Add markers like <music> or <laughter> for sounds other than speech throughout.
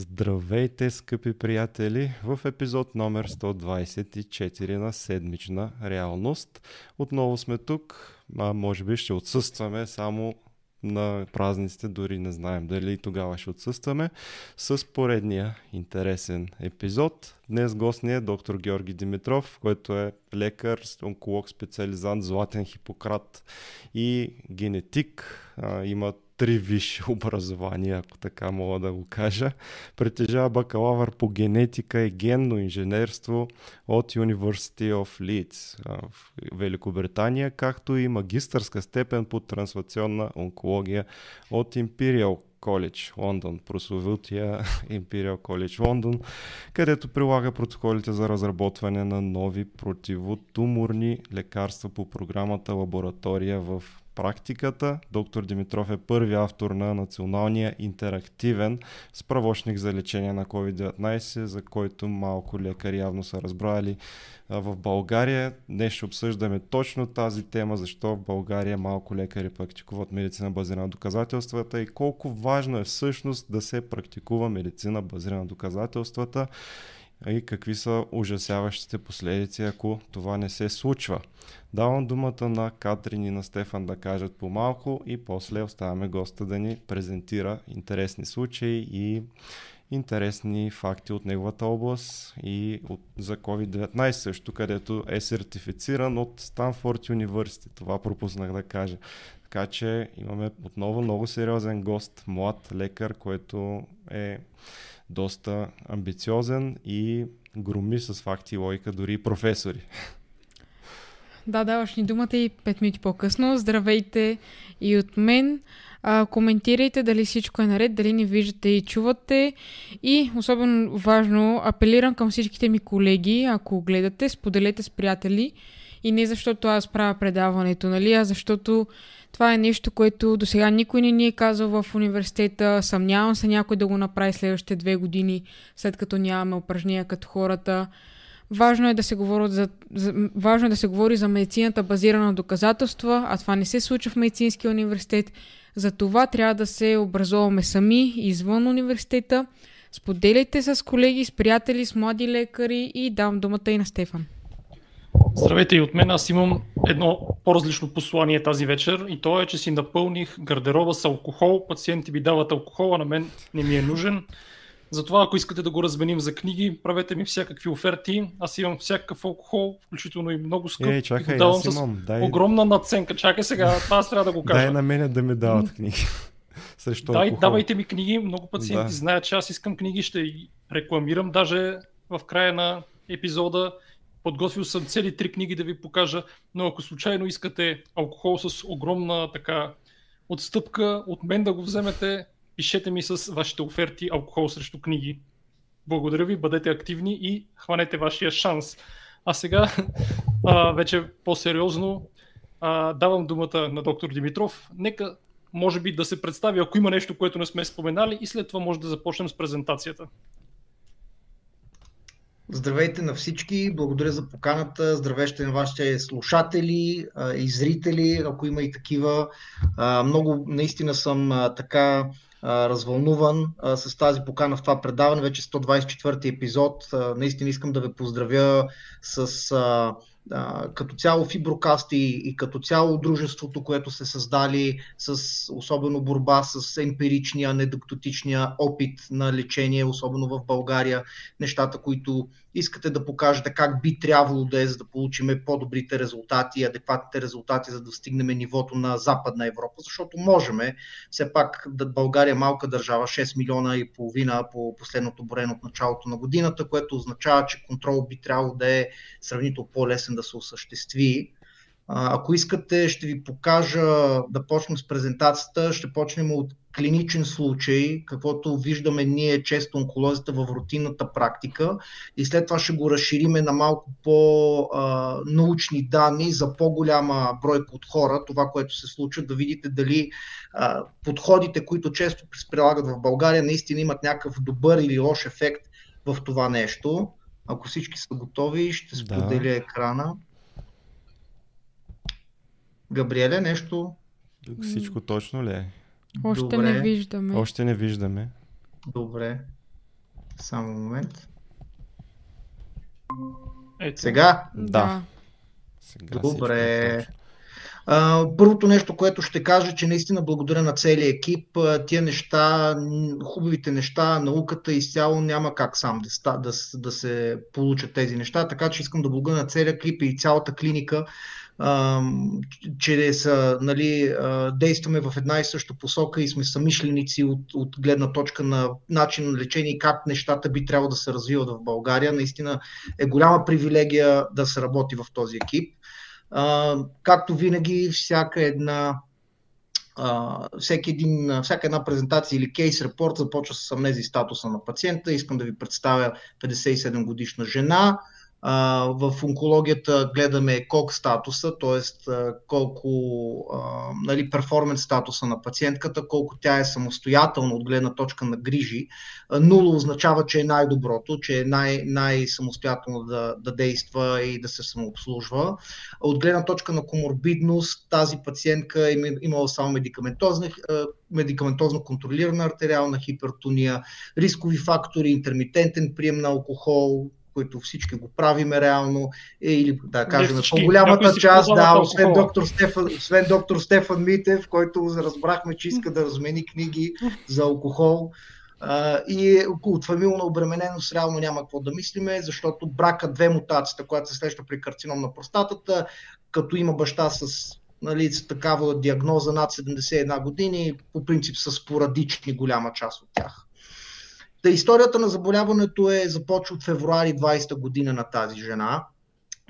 Здравейте, скъпи приятели, в епизод номер 124 на седмична реалност. Отново сме тук, а може би ще отсъстваме само на празниците, дори не знаем дали тогава ще отсъстваме, с поредния интересен епизод. Днес гост ни е доктор Георги Димитров, който е лекар, онколог, специализант, златен хипократ и генетик. Има три висши <laughs> образования, ако така мога да го кажа. Притежава бакалавър по генетика и генно инженерство от University of Leeds в Великобритания, както и магистърска степен по трансляционна онкология от Imperial Коледж Лондон, прословутия <laughs> Imperial College Лондон, където прилага протоколите за разработване на нови противотуморни лекарства по програмата Лаборатория в практиката. Доктор Димитров е първи автор на националния интерактивен справочник за лечение на COVID-19, за който малко лекари явно са разбрали в България. Днес ще обсъждаме точно тази тема, защо в България малко лекари практикуват медицина базирана на доказателствата и колко важно е всъщност да се практикува медицина базирана на доказателствата и какви са ужасяващите последици, ако това не се случва. Давам думата на Катрин и на Стефан да кажат по-малко и после оставяме госта да ни презентира интересни случаи и интересни факти от неговата област и от, за COVID-19 също, където е сертифициран от Станфорд University. Това пропуснах да кажа. Така че имаме отново много сериозен гост, млад лекар, който е доста амбициозен и громи с факти и логика дори и професори. Да, даваш ни думата и 5 минути по-късно. Здравейте и от мен. А, коментирайте дали всичко е наред, дали ни виждате и чувате. И особено важно, апелирам към всичките ми колеги, ако гледате, споделете с приятели. И не защото аз правя предаването, нали, а защото това е нещо, което до сега никой не ни е казал в университета. Съмнявам се някой да го направи следващите две години, след като нямаме упражнения като хората. Важно е да се говори за, за, важно е да се говори за медицината базирана на доказателства, а това не се случва в медицинския университет. За това трябва да се образуваме сами извън университета. Споделяйте с колеги, с приятели, с млади лекари и давам думата и на Стефан. Здравейте и от мен. Аз имам едно по-различно послание тази вечер и то е, че си напълних гардероба с алкохол. Пациенти ми дават алкохол, а на мен не ми е нужен. Затова, ако искате да го разменим за книги, правете ми всякакви оферти. Аз имам всякакъв алкохол, включително и много скъп. Ей, чакай, и давам аз имам. Дай... огромна наценка. Чакай сега, това аз трябва да го кажа. Дай на мене да ми дават книги. <laughs> Срещу Дай, алкохол. давайте ми книги. Много пациенти Да. знаят, че аз искам книги. Ще рекламирам даже в края на епизода. Подготвил съм цели три книги да ви покажа, но ако случайно искате алкохол с огромна така отстъпка от мен да го вземете, пишете ми с вашите оферти алкохол срещу книги. Благодаря ви, бъдете активни и хванете вашия шанс. А сега, а, вече по-сериозно, а, давам думата на доктор Димитров. Нека, може би, да се представи, ако има нещо, което не сме споменали и след това може да започнем с презентацията. Здравейте на всички, благодаря за поканата, здравейте на вашите слушатели и зрители, ако има и такива. Много наистина съм така развълнуван с тази покана в това предаване, вече 124 епизод. Наистина искам да ви поздравя с като цяло Фиброкаст и, и като цяло дружеството, което се създали с особено борба с емпиричния, недоктотичния опит на лечение, особено в България, нещата, които искате да покажете как би трябвало да е, за да получим по-добрите резултати, адекватните резултати, за да стигнем нивото на Западна Европа, защото можем. Все пак да България е малка държава, 6 милиона и половина по последното броено от началото на годината, което означава, че контрол би трябвало да е сравнително по-лесен да се осъществи. Ако искате, ще ви покажа да почнем с презентацията. Ще почнем от клиничен случай, каквото виждаме ние често онколозите в рутинната практика и след това ще го разшириме на малко по-научни данни за по-голяма бройка от хора, това, което се случва, да видите дали подходите, които често се прилагат в България, наистина имат някакъв добър или лош ефект в това нещо. Ако всички са готови, ще Да. споделя екрана. Габриеле, нещо? Всичко точно ли е? Още Добре. не виждаме. Още не виждаме. Добре. Само момент. Ето. Сега? Да. Сега Добре. е точно. А, първото нещо, което ще кажа, че наистина благодаря на целия екип. Тия неща, хубавите неща, науката изцяло няма как сам да, да, да се получат тези неща. Така че искам да благодаря на целия екип и цялата клиника, че са, нали, действаме в една и съща посока и сме самишленици от, от гледна точка на начин на лечение и как нещата би трябвало да се развиват в България. Наистина е голяма привилегия да се работи в този екип. Както винаги, всяка една, всеки един, всяка една презентация или кейс репорт започва с амнезия и статуса на пациента. Искам да ви представя 57 годишна жена. В онкологията гледаме кок статуса, т.е. колко нали, перформанс статуса на пациентката, колко тя е самостоятелна от гледна точка на грижи. Нула означава, че е най-доброто, че е най- най-самостоятелно да, да действа и да се самообслужва. От гледна точка на коморбидност, тази пациентка е имала само медикаментозна, медикаментозно контролирана артериална хипертония, рискови фактори, интермитентен прием на алкохол, които всички го правиме реално, е, или да кажем всички. По-голямата част, да, освен доктор, Стефан, освен доктор Стефан Митев, който разбрахме, че иска да размени книги за алкохол. А, и от фамилна обремененост реално няма какво да мислиме, защото брака две мутацията, която се среща при карцином на простатата, като има баща с, нали, с такава диагноза над 71 години, по принцип са спорадични голяма част от тях. Та историята на заболяването е започва от февруари 20 година на тази жена,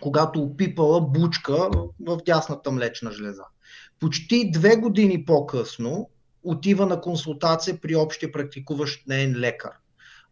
когато опипала бучка в дясната млечна жлеза. Почти две години по-късно отива на консултация при общия практикуващ неен лекар.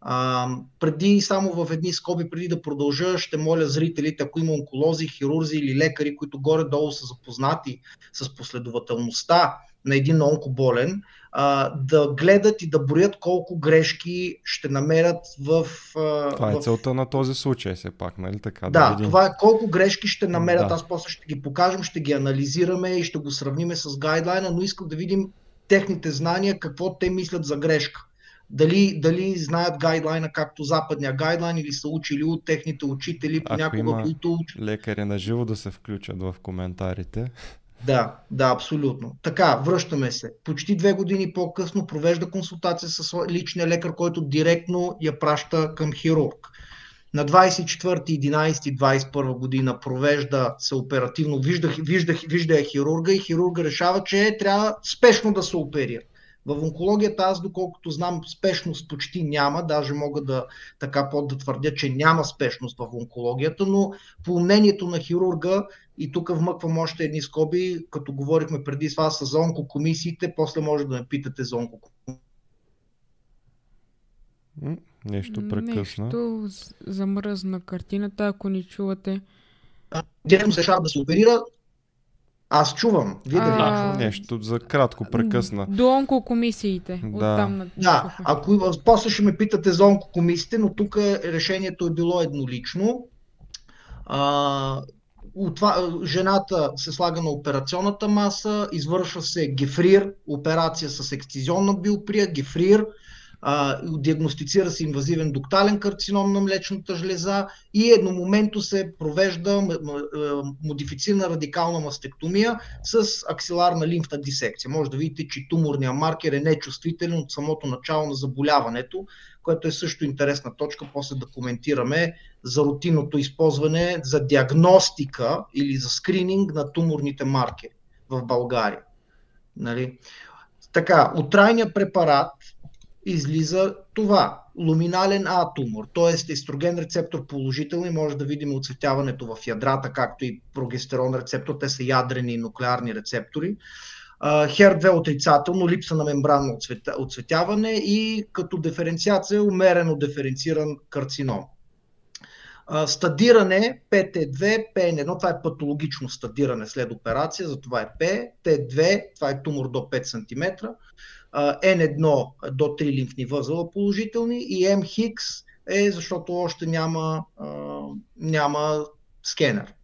А, преди, само в едни скоби, преди да продължа, ще моля зрителите, ако има онколози, хирурзи или лекари, които горе-долу са запознати с последователността на един онкоболен, а, да гледат и да броят колко грешки ще намерят в. а, Това е в целта на този случай, все пак, нали така? да, видим. това е колко грешки ще намерят. Да. Аз после ще ги покажем, ще ги анализираме и ще го сравниме с гайдлайна, но искам да видим техните знания, какво те мислят за грешка. Дали, дали знаят гайдлайна както западния гайдлайн или са учили от техните учители, понякога, които Лекари на живо да се включат в коментарите. Да, да, абсолютно. Така, връщаме се. Почти две години по-късно провежда консултация с личния лекар, който директно я праща към хирург. На 24.11.21 година провежда се оперативно, вижда, вижда, вижда я хирурга и хирурга решава, че трябва спешно да се оперира. В онкологията аз, доколкото знам, спешност почти няма, даже мога да така под да твърдя, че няма спешност в онкологията, но по мнението на хирурга и тук вмъквам още едни скоби, като говорихме преди с вас за онкокомисиите, после може да ме питате за онкокомисиите. Нещо прекъсна. Нещо замръзна картината, ако ни чувате. Се решава да се оперира. Аз чувам. Вие дали А? Нещо за кратко прекъсна. До онкокомисиите. Да. Оттам на... Да, ако после ще ме питате за онкокомисиите, но тук решението е било еднолично. А, това, жената се слага на операционната маса, извършва се гефрир, операция с ексцизионна биоприя, гефрир, а, диагностицира се инвазивен доктален карцином на млечната жлеза и едномоментно се провежда е, модифицирана радикална мастектомия с аксиларна лимфна дисекция. Може да видите, че туморният маркер е нечувствителен от самото начало на заболяването, което е също интересна точка, после да коментираме за рутинното използване за диагностика или за скрининг на туморните маркери в България. Нали? Така, от трайния препарат излиза това. Луминален А тумор, т.е. естроген рецептор положителен, може да видим оцветяването в ядрата, както и прогестерон рецептор, те са ядрени и нуклеарни рецептори. HER2 отрицателно, липса на мембранно оцветяване и като диференциация умерено диференциран карцином. Стадиране ПТ2, ПН1, това е патологично стадиране след операция, затова е П, Т2, това е тумор до 5 см, N1 до 3 лимфни възела положителни и МХИКС е защото още няма, няма скенер.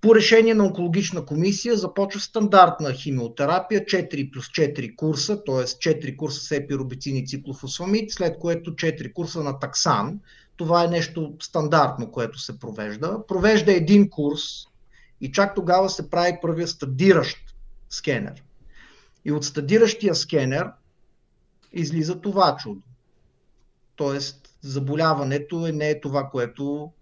По решение на онкологична комисия започва стандартна химиотерапия, 4 плюс 4 курса, т.е. 4 курса с епиробицин и циклофосфамид, след което 4 курса на таксан. Това е нещо стандартно, което се провежда. Провежда един курс и чак тогава се прави първия стадиращ скенер. И от стадиращия скенер излиза това чудо. Тоест, заболяването е, не е това, което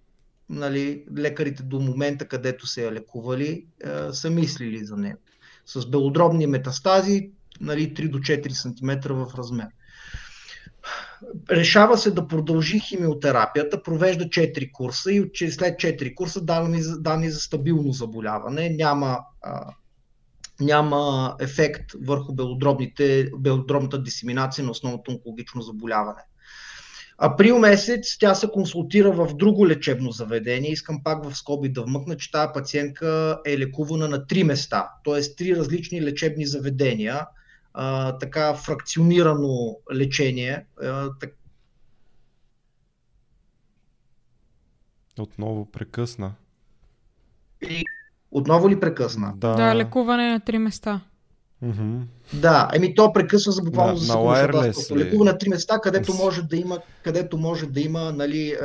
нали, лекарите до момента, където се е лекували, е, са мислили за него. С белодробни метастази, нали, 3 до 4 см в размер. Решава се да продължи химиотерапията, провежда 4 курса и след 4 курса данни, данни за стабилно заболяване. Няма, а, няма ефект върху белодробната дисеминация на основното онкологично заболяване. Април месец тя се консултира в друго лечебно заведение. Искам пак в скоби да вмъкна, че тази пациентка е лекувана на три места, т.е. три различни лечебни заведения. А, така фракционирано лечение. А, так... Отново прекъсна. И отново ли прекъсна? Да, да лекуване на три места. Mm-hmm. Да, еми то прекъсва за буквално на, за секунда. Лекува на три места, където може да има, където може да има, нали,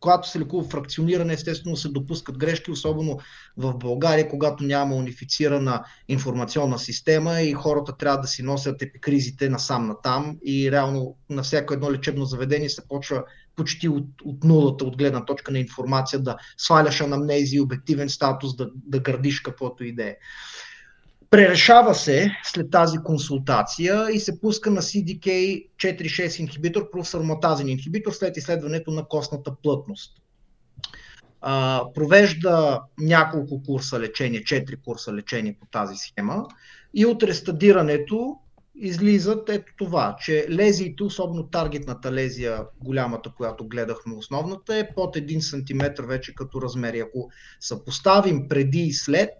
когато се лекува фракциониране, естествено се допускат грешки, особено в България, когато няма унифицирана информационна система и хората трябва да си носят епикризите насам натам и реално на всяко едно лечебно заведение се почва почти от, от нулата, от гледна точка на информация, да сваляш анамнези, обективен статус, да, да градиш каквото и да е. Пререшава се след тази консултация и се пуска на CDK 4-6 инхибитор плюс ароматазен инхибитор след изследването на костната плътност. А, провежда няколко курса лечение, 4 курса лечение по тази схема и от рестадирането излизат ето това, че лезиите, особено таргетната лезия, голямата, която гледахме основната, е под 1 см вече като размер. И ако съпоставим преди и след,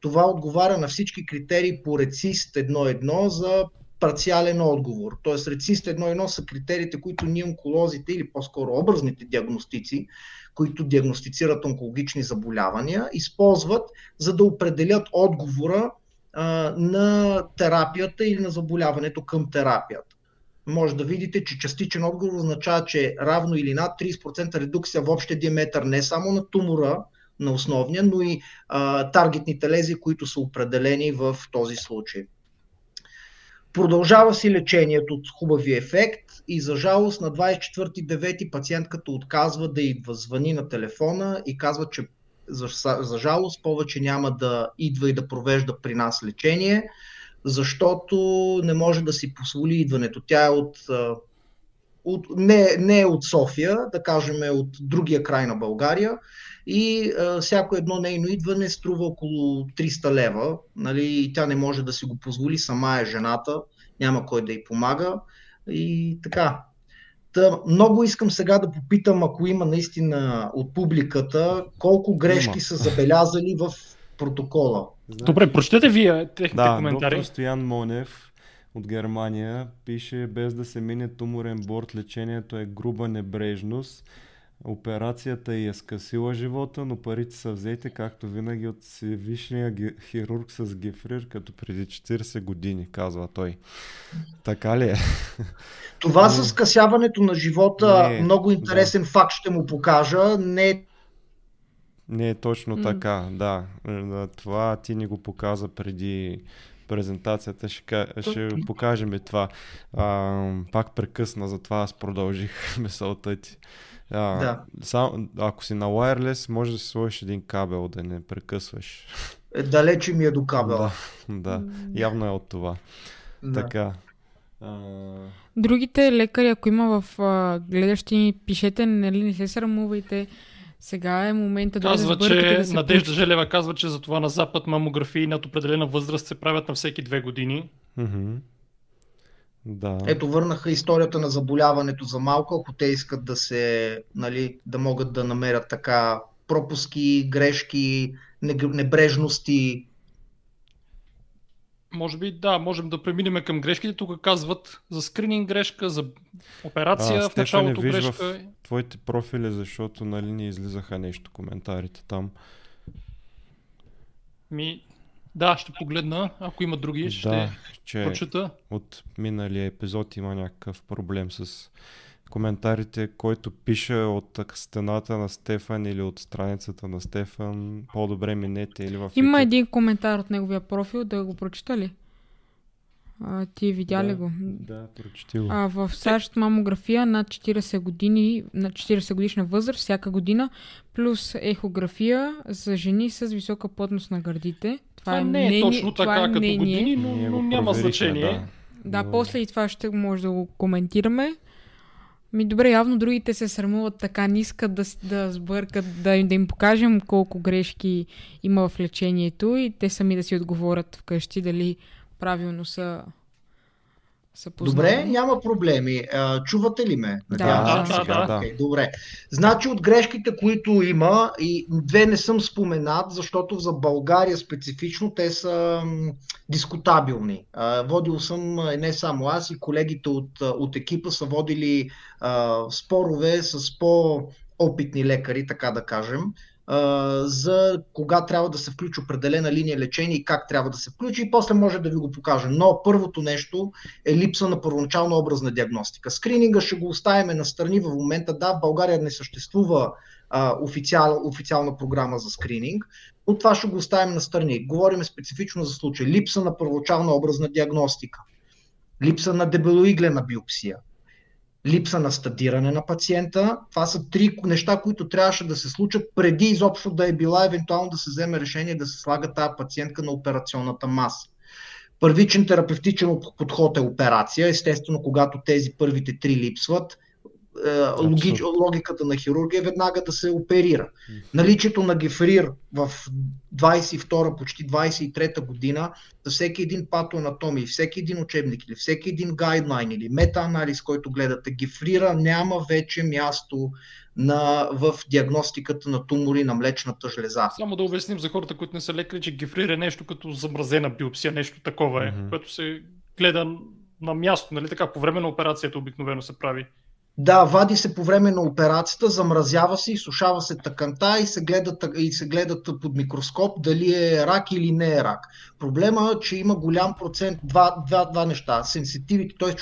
това отговаря на всички критерии по рецист 1.1 за парциален отговор. Тоест рецист 1.1 са критериите, които ние онколозите или по-скоро образните диагностици, които диагностицират онкологични заболявания, използват за да определят отговора а, на терапията или на заболяването към терапията. Може да видите, че частичен отговор означава, че равно или над 30% редукция в общия диаметър не само на тумора, на основния, но и а, таргетните лези, които са определени в този случай. Продължава си лечението от хубавия ефект и за жалост на 24.9 пациентката отказва да идва, звъни на телефона и казва, че за, за жалост повече няма да идва и да провежда при нас лечение, защото не може да си позволи идването. Тя е от, от не, не е от София, да кажем е от другия край на България и а, всяко едно нейно идване струва около 300 лева нали, и тя не може да си го позволи, сама е жената, няма кой да й помага и така. Та, много искам сега да попитам, ако има наистина от публиката, колко грешки има. са забелязали в протокола. Значи... Добре, прочетете вие техните да, коментари. Доктор Стоян Монев от Германия пише без да се мине туморен борт, лечението е груба небрежност Операцията й е скъсила живота, но парите са взети, както винаги, от вишния хирург с гефрир, като преди 40 години, казва той. Така ли е? <laughs> Това с скъсяването на живота, не, много интересен да. факт ще му покажа. Не не е точно mm. така, да. Това ти ни го показа преди презентацията. Ще, ще покажем и това. А, пак прекъсна, затова аз продължих <laughs> мисълта ти. А, да. Сам, ако си на wireless, може да си сложиш един кабел, да не прекъсваш. Е, далече ми е до кабела. Да, <laughs> да. явно е от това. Да. Така. А... Другите лекари, ако има в гледащи ни, пишете, нали, не се срамувайте. Сега е момента да казва, че да се Надежда получи. Желева казва, че за това на Запад мамографии над определена възраст се правят на всеки две години. Mm-hmm. Да. Ето върнаха историята на заболяването за малко, ако те искат да се, нали, да могат да намерят така пропуски, грешки, небрежности. Може би да, можем да преминем към грешките. Тук казват за скрининг грешка, за операция а, в началото не грешка. В твоите профили, защото нали не излизаха нещо коментарите там. Ми, да, ще погледна. Ако има други, ще да, че прочета. от миналия епизод има някакъв проблем с коментарите, който пише от стената на Стефан или от страницата на Стефан. По-добре минете или в Има YouTube. един коментар от неговия профил, да го прочита ли? А, ти видя ли Да. го? Да, прочети го. А, в САЩ мамография над 40 години, на 40 годишна възраст всяка година, плюс ехография за жени с висока плътност на гърдите. Това, Това е не е мнение- точно това така е като мнение. години, но, но няма значение. Да, Но- после и това ще може да го коментираме. Ми добре, явно другите се срамуват така, не искат да, да сбъркат, да, да им покажем колко грешки има в лечението и те сами да си отговорят вкъщи дали правилно са, са познали. Добре, няма проблеми. А, чувате ли ме? Да, се да, сега. да. Окей, добре. Значи от грешките, които има, и две не съм споменат, защото за България специфично те са дискутабилни. А, водил съм не само аз, и колегите от, от екипа са водили а, спорове с по-опитни лекари, така да кажем, за кога трябва да се включи определена линия лечение и как трябва да се включи и после може да ви го покажа. Но първото нещо е липса на първоначална образна диагностика. Скрининга ще го оставяме на страни в момента. Да, в България не съществува а, официал, официална програма за скрининг, но това ще го оставим на страни. Говорим специфично за случай. Липса на първоначална образна диагностика. Липса на дебелоиглена биопсия. Липса на стадиране на пациента. Това са три неща, които трябваше да се случат преди изобщо да е била евентуално да се вземе решение да се слага тази пациентка на операционната маса. Първичен терапевтичен подход е операция. Естествено, когато тези първите три липсват, логич, логиката на хирургия е веднага да се оперира. Наличието на гефрир в 22 почти 23 година за всеки един патоанатомия, всеки един учебник или всеки един гайдлайн или метаанализ, който гледате, гефрира няма вече място на, в диагностиката на тумори на млечната жлеза. Само да обясним за хората, които не са лекари, че гефрир е нещо като замразена биопсия, нещо такова е, Мгм. което се гледа на място, нали така, по време на операцията обикновено се прави. Да, вади се по време на операцията, замразява се, изсушава се тъканта и се, гледат, и се гледат под микроскоп дали е рак или не е рак. Проблема е, че има голям процент, два, два, два неща. Сенситивите, т.е.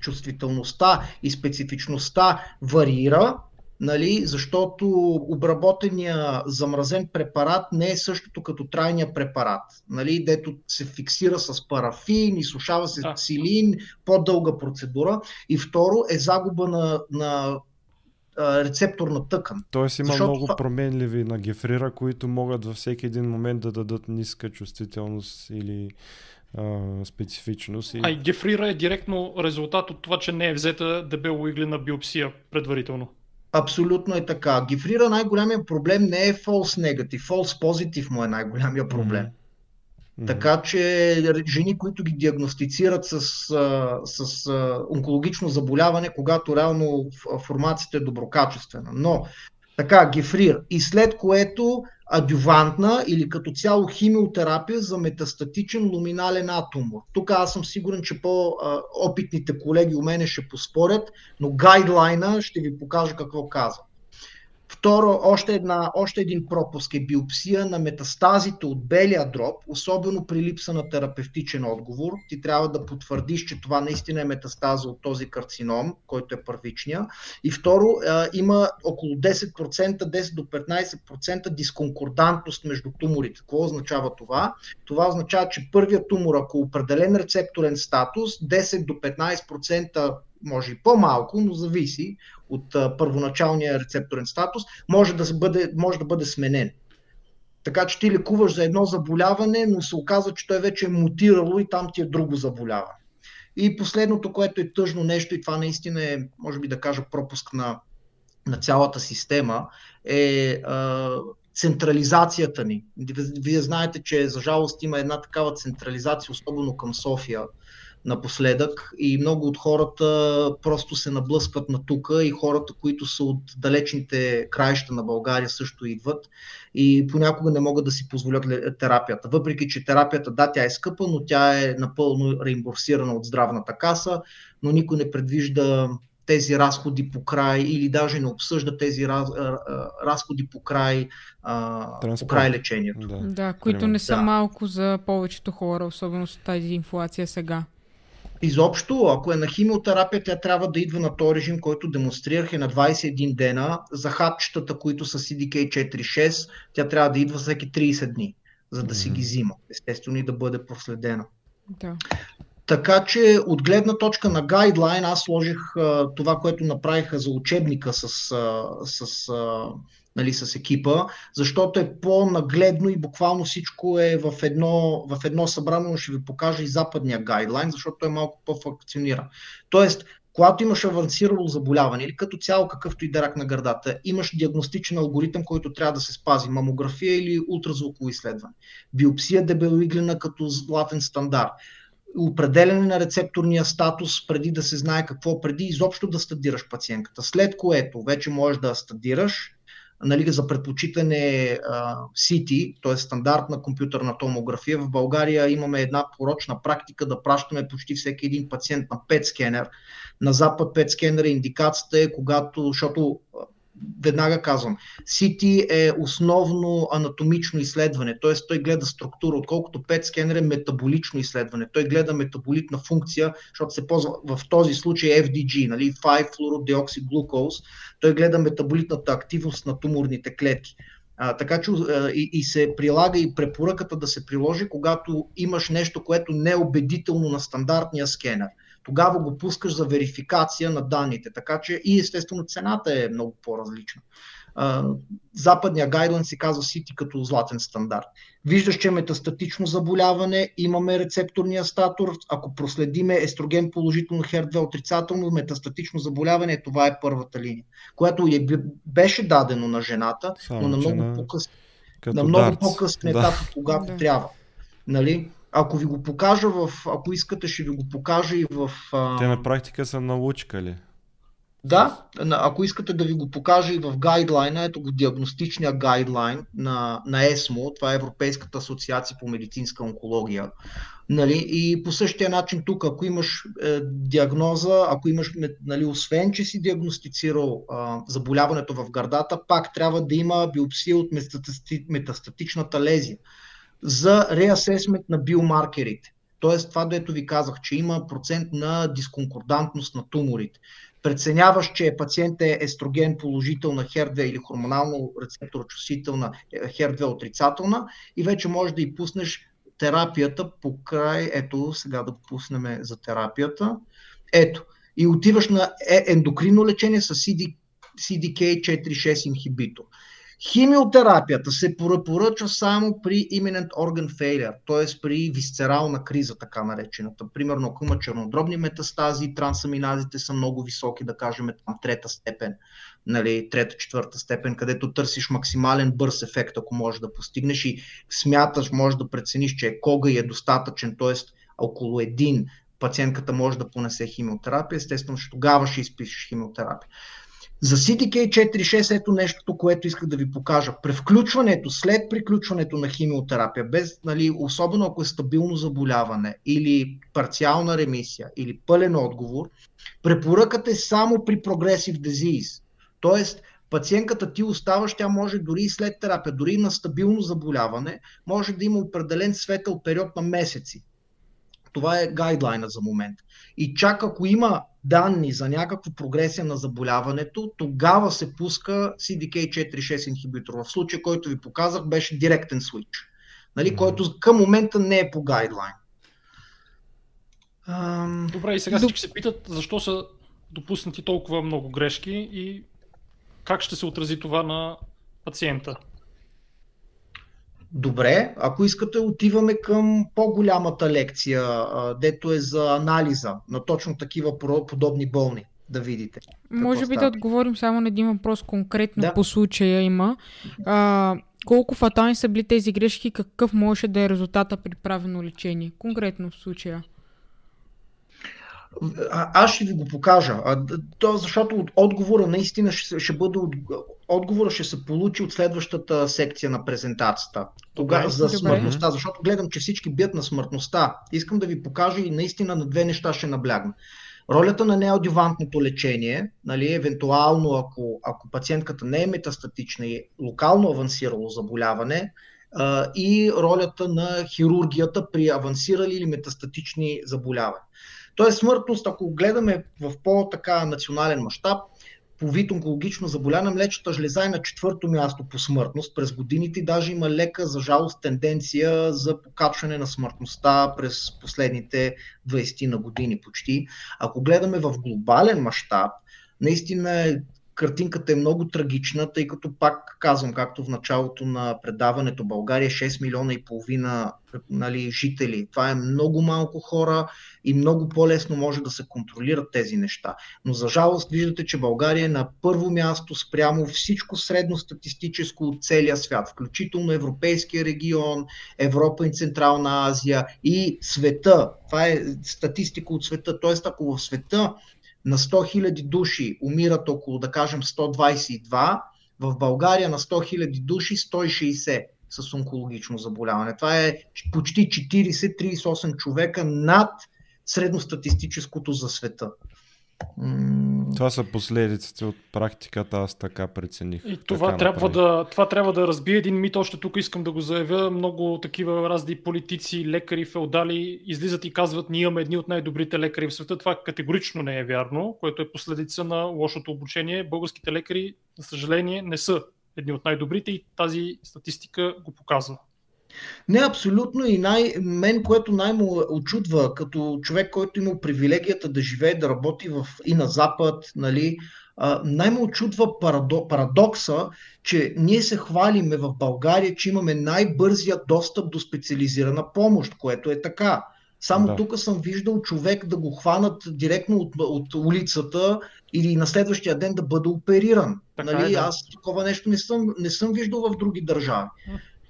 чувствителността и специфичността варира, нали, защото обработения замразен препарат не е същото като трайния препарат, нали, дето се фиксира с парафин, изсушава се Да. ксилин, по-дълга процедура. И второ е загуба на, на рецепторна тъкан. Тоест има Защото много това- променливи на гефрира, които могат във всеки един момент да дадат ниска чувствителност или а, специфичност. И... А и гефрира е директно резултат от това, че не е взета дебелоиглена биопсия предварително. Абсолютно е така. Гифрира най-голямия проблем не е false negative, false positive му е най-голямия проблем. Мгм. Така че жени, които ги диагностицират с, с онкологично заболяване, когато реално формацията е доброкачествена. Но така, гефрир. И след което адювантна или като цяло химиотерапия за метастатичен луминален атомор. Тук аз съм сигурен, че по-опитните колеги у мене ще поспорят, но гайдлайна ще ви покажа какво казва. Второ, още, една, още един пропуск е биопсия на метастазите от белия дроб, особено при липса на терапевтичен отговор. Ти трябва да потвърдиш, че това наистина е метастаза от този карцином, който е първичния. И второ, а, има около 10%, 10 до 15% дисконкордантност между туморите. Какво означава това? Това означава, че първият тумор, ако е определен рецепторен статус, 10 до 15% може и по-малко, но зависи от а, първоначалния рецепторен статус, може да, бъде, може да бъде сменен. Така че ти лекуваш за едно заболяване, но се оказва, че той вече е мутирало и там ти е друго заболяване. И последното, което е тъжно нещо, и това наистина е, може би да кажа, пропуск на, на цялата система, е а, централизацията ни. Вие знаете, че за жалост има една такава централизация, особено към София напоследък и много от хората просто се наблъскват на тука и хората, които са от далечните краища на България също идват и понякога не могат да си позволят терапията. Въпреки, че терапията, да, тя е скъпа, но тя е напълно реимбурсирана от здравната каса, но никой не предвижда тези разходи по край или даже не обсъжда тези раз, разходи по край, по край лечението. Да, да които не са да. малко за повечето хора, особено с тази инфлация сега. Изобщо, ако е на химиотерапия, тя трябва да идва на този режим, който демонстрирах е на 21 дена. За хапчетата, които са CDK4-6, тя трябва да идва всеки 30 дни, за да mm-hmm. си ги взима. Естествено и да бъде проследена. Да. Така че от гледна точка на гайдлайн аз сложих а, това, което направиха за учебника с, а, с, а, нали, с екипа, защото е по-нагледно и буквално всичко е в едно, в едно събрано, но ще ви покажа и западния гайдлайн, защото той е малко по-функционира. Тоест, когато имаш авансирало заболяване или като цяло какъвто и да рак на гърдата, имаш диагностичен алгоритъм, който трябва да се спази. Мамография или ултразвуково изследване. Биопсия дебелоиглена като златен стандарт определене на рецепторния статус преди да се знае какво, преди изобщо да стадираш пациентката. След което вече можеш да стадираш нали, за предпочитане CT, т.е. стандартна компютърна томография. В България имаме една порочна практика да пращаме почти всеки един пациент на PET скенер. На Запад PET скенер индикацията е когато, защото веднага казвам, CT е основно анатомично изследване, т.е. той гледа структура, отколкото PET скенер е метаболично изследване. Той гледа метаболитна функция, защото се ползва в този случай FDG, нали, 5-флуородиоксиглукоз, той гледа метаболитната активност на туморните клетки. А, така че и, и се прилага и препоръката да се приложи, когато имаш нещо, което не е убедително на стандартния скенер тогава го пускаш за верификация на данните. Така че и естествено цената е много по-различна. Западния гайдлайн се казва City като златен стандарт. Виждаш, че е метастатично заболяване, имаме рецепторния статор, ако проследиме естроген положително, HER2 отрицателно, метастатично заболяване, това е първата линия, която е, беше дадено на жената, Само, но на много по-късен, на много по-късен етап, да. когато да. трябва. Нали? Ако ви го покажа в, ако искате, ще ви го покажа и в... Те на практика са научка ли? Да, ако искате да ви го покажа и в гайдлайна, ето го диагностичния гайдлайн на, на ЕСМО, това е Европейската асоциация по медицинска онкология. Нали? И по същия начин тук, ако имаш е, диагноза, ако имаш, нали, освен че си диагностицирал е, заболяването в гърдата, пак трябва да има биопсия от метастатичната лезия за реасесмент на биомаркерите. Тоест това, дето ви казах, че има процент на дисконкордантност на туморите. Преценяваш, че пациент е естроген положител на HER2 или хормонално рецептор чувствителна HER2 отрицателна и вече можеш да и пуснеш терапията по край, ето сега да пуснем за терапията, ето, и отиваш на е, ендокрино лечение с CD, CDK4-6 инхибитор. Химиотерапията се препоръчва само при imminent organ failure, т.е. при висцерална криза, така наречената. Примерно, ако има чернодробни метастази, трансаминазите са много високи, да кажем там трета степен, нали, трета, четвърта степен, където търсиш максимален бърз ефект, ако можеш да постигнеш и смяташ, можеш да прецениш, че кога е достатъчен, т.е. около един пациентката може да понесе химиотерапия, естествено, че тогава ще изпишеш химиотерапия. За CDK4-6 ето нещото, което исках да ви покажа. Превключването, след приключването на химиотерапия, без, нали, особено ако е стабилно заболяване или парциална ремисия или пълен отговор, препоръката е само при прогресив disease. Тоест, пациентката ти оставаш, тя може дори и след терапия, дори и на стабилно заболяване, може да има определен светъл период на месеци. Това е гайдлайна за момент. И чак ако има данни за някаква прогресия на заболяването, тогава се пуска CDK4-6 инхибитор. В случая, който ви показах, беше директен свич, нали, mm-hmm. който към момента не е по гайдлайн. Добре, и сега всички се питат защо са допуснати толкова много грешки и как ще се отрази това на пациента. Добре, ако искате, отиваме към по-голямата лекция, дето е за анализа на точно такива подобни болни да видите. Може би става. да отговорим само на един въпрос конкретно да. по случая има. А, колко фатални са били тези грешки, какъв може да е резултата при правилно лечение? Конкретно в случая. А, аз ще ви го покажа. А, то, защото отговора наистина ще, ще бъде. От, отговора ще се получи от следващата секция на презентацията. Тога, за добре. смъртността, защото гледам, че всички бият на смъртността. Искам да ви покажа и наистина на две неща ще наблягна. Ролята на неодювантното лечение, нали, евентуално ако, ако пациентката не е метастатична и локално авансирало заболяване, и ролята на хирургията при авансирали или метастатични заболявания. Тоест смъртност, ако гледаме в по-така национален мащаб, по вид онкологично заболяване, млечната жлеза е на четвърто място по смъртност през годините даже има лека, за жалост, тенденция за покачване на смъртността през последните 20 на години почти. Ако гледаме в глобален мащаб, наистина картинката е много трагична, тъй като пак казвам, както в началото на предаването, България е 6 милиона и половина нали, жители. Това е много малко хора и много по-лесно може да се контролират тези неща. Но за жалост виждате, че България е на първо място спрямо всичко средностатистическо от целия свят, включително Европейския регион, Европа и Централна Азия и света. Това е статистика от света. Тоест, ако в света на 100 000 души умират около, да кажем, 122, в България на 100 000 души 160 с онкологично заболяване. Това е почти 40-38 човека над средностатистическото за света. Това са последиците от практиката, аз така прецених. И това, трябва да, това трябва да разбие един мит, още тук искам да го заявя. Много такива разни политици, лекари, феодали излизат и казват, ние имаме едни от най-добрите лекари в света. Това категорично не е вярно, което е последица на лошото обучение. Българските лекари, за съжаление, не са едни от най-добрите и тази статистика го показва. Не, абсолютно и най- мен, което най-му очудва, като човек, който има привилегията да живее, да работи в, и на Запад, нали, най-ме очудва парадо, парадокса, че ние се хвалиме в България, че имаме най-бързия достъп до специализирана помощ, което е така. Само да. тук съм виждал човек да го хванат директно от, от улицата или на следващия ден да бъде опериран. Така нали? е, да. Аз такова нещо не съм, не съм виждал в други държави.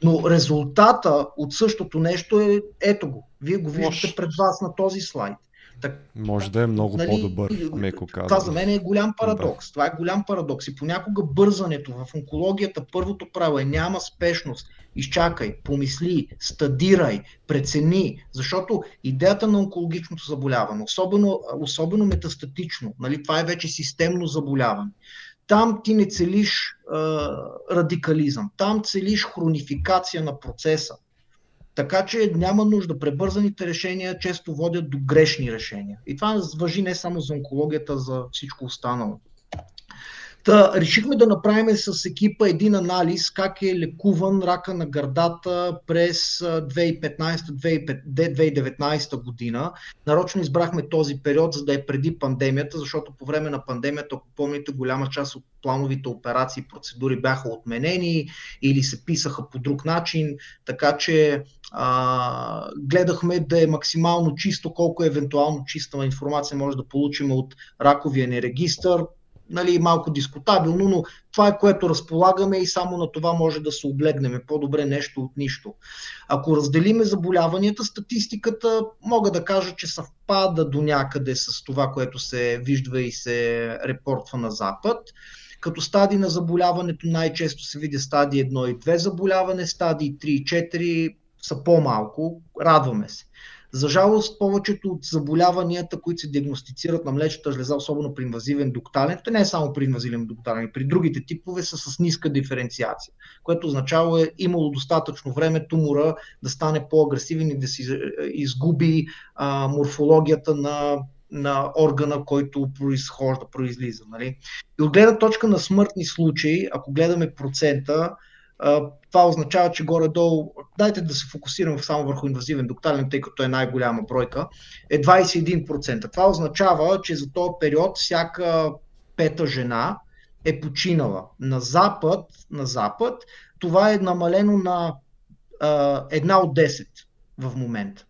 Но резултата от същото нещо е ето го. Вие го виждате Лош. пред вас на този слайд. Так, Може да е много нали, по-добър, меко казвам. Това за мен е голям парадокс. Да. Това е голям парадокс. И понякога бързането в онкологията, първото право е няма спешност. Изчакай, помисли, стадирай, прецени, защото идеята на онкологичното заболяване, особено, особено метастатично, нали, това е вече системно заболяване там ти не целиш а, радикализъм, там целиш хронификация на процеса. Така че няма нужда. Пребързаните решения често водят до грешни решения. И това въжи не само за онкологията, за всичко останало. Та, решихме да направим с екипа един анализ как е лекуван рака на гърдата през 2015-2019 година. Нарочно избрахме този период, за да е преди пандемията, защото по време на пандемията, ако помните, голяма част от плановите операции и процедури бяха отменени или се писаха по друг начин, така че а, гледахме да е максимално чисто, колко евентуално чиста информация може да получим от раковия ни регистър, нали, малко дискутабилно, но това е което разполагаме и само на това може да се облегнем. По-добре нещо от нищо. Ако разделиме заболяванията, статистиката мога да кажа, че съвпада до някъде с това, което се вижда и се репортва на Запад. Като стадии на заболяването най-често се види стадии 1 и 2 заболяване, стадии 3 и 4 са по-малко. Радваме се. За жалост, повечето от заболяванията, които се диагностицират на млечната жлеза, особено при инвазивен доктален, не е само при инвазивен доктален, при другите типове са с ниска диференциация, което означава е имало достатъчно време тумора да стане по-агресивен и да си изгуби а, морфологията на на органа, който произхожда, произлиза. Нали? И от гледна точка на смъртни случаи, ако гледаме процента, това означава, че горе-долу, дайте да се фокусирам само върху инвазивен доктален, тъй като е най-голяма бройка, е 21%. Това означава, че за този период всяка пета жена е починала. На запад, на запад това е намалено на а, една от 10 в момента.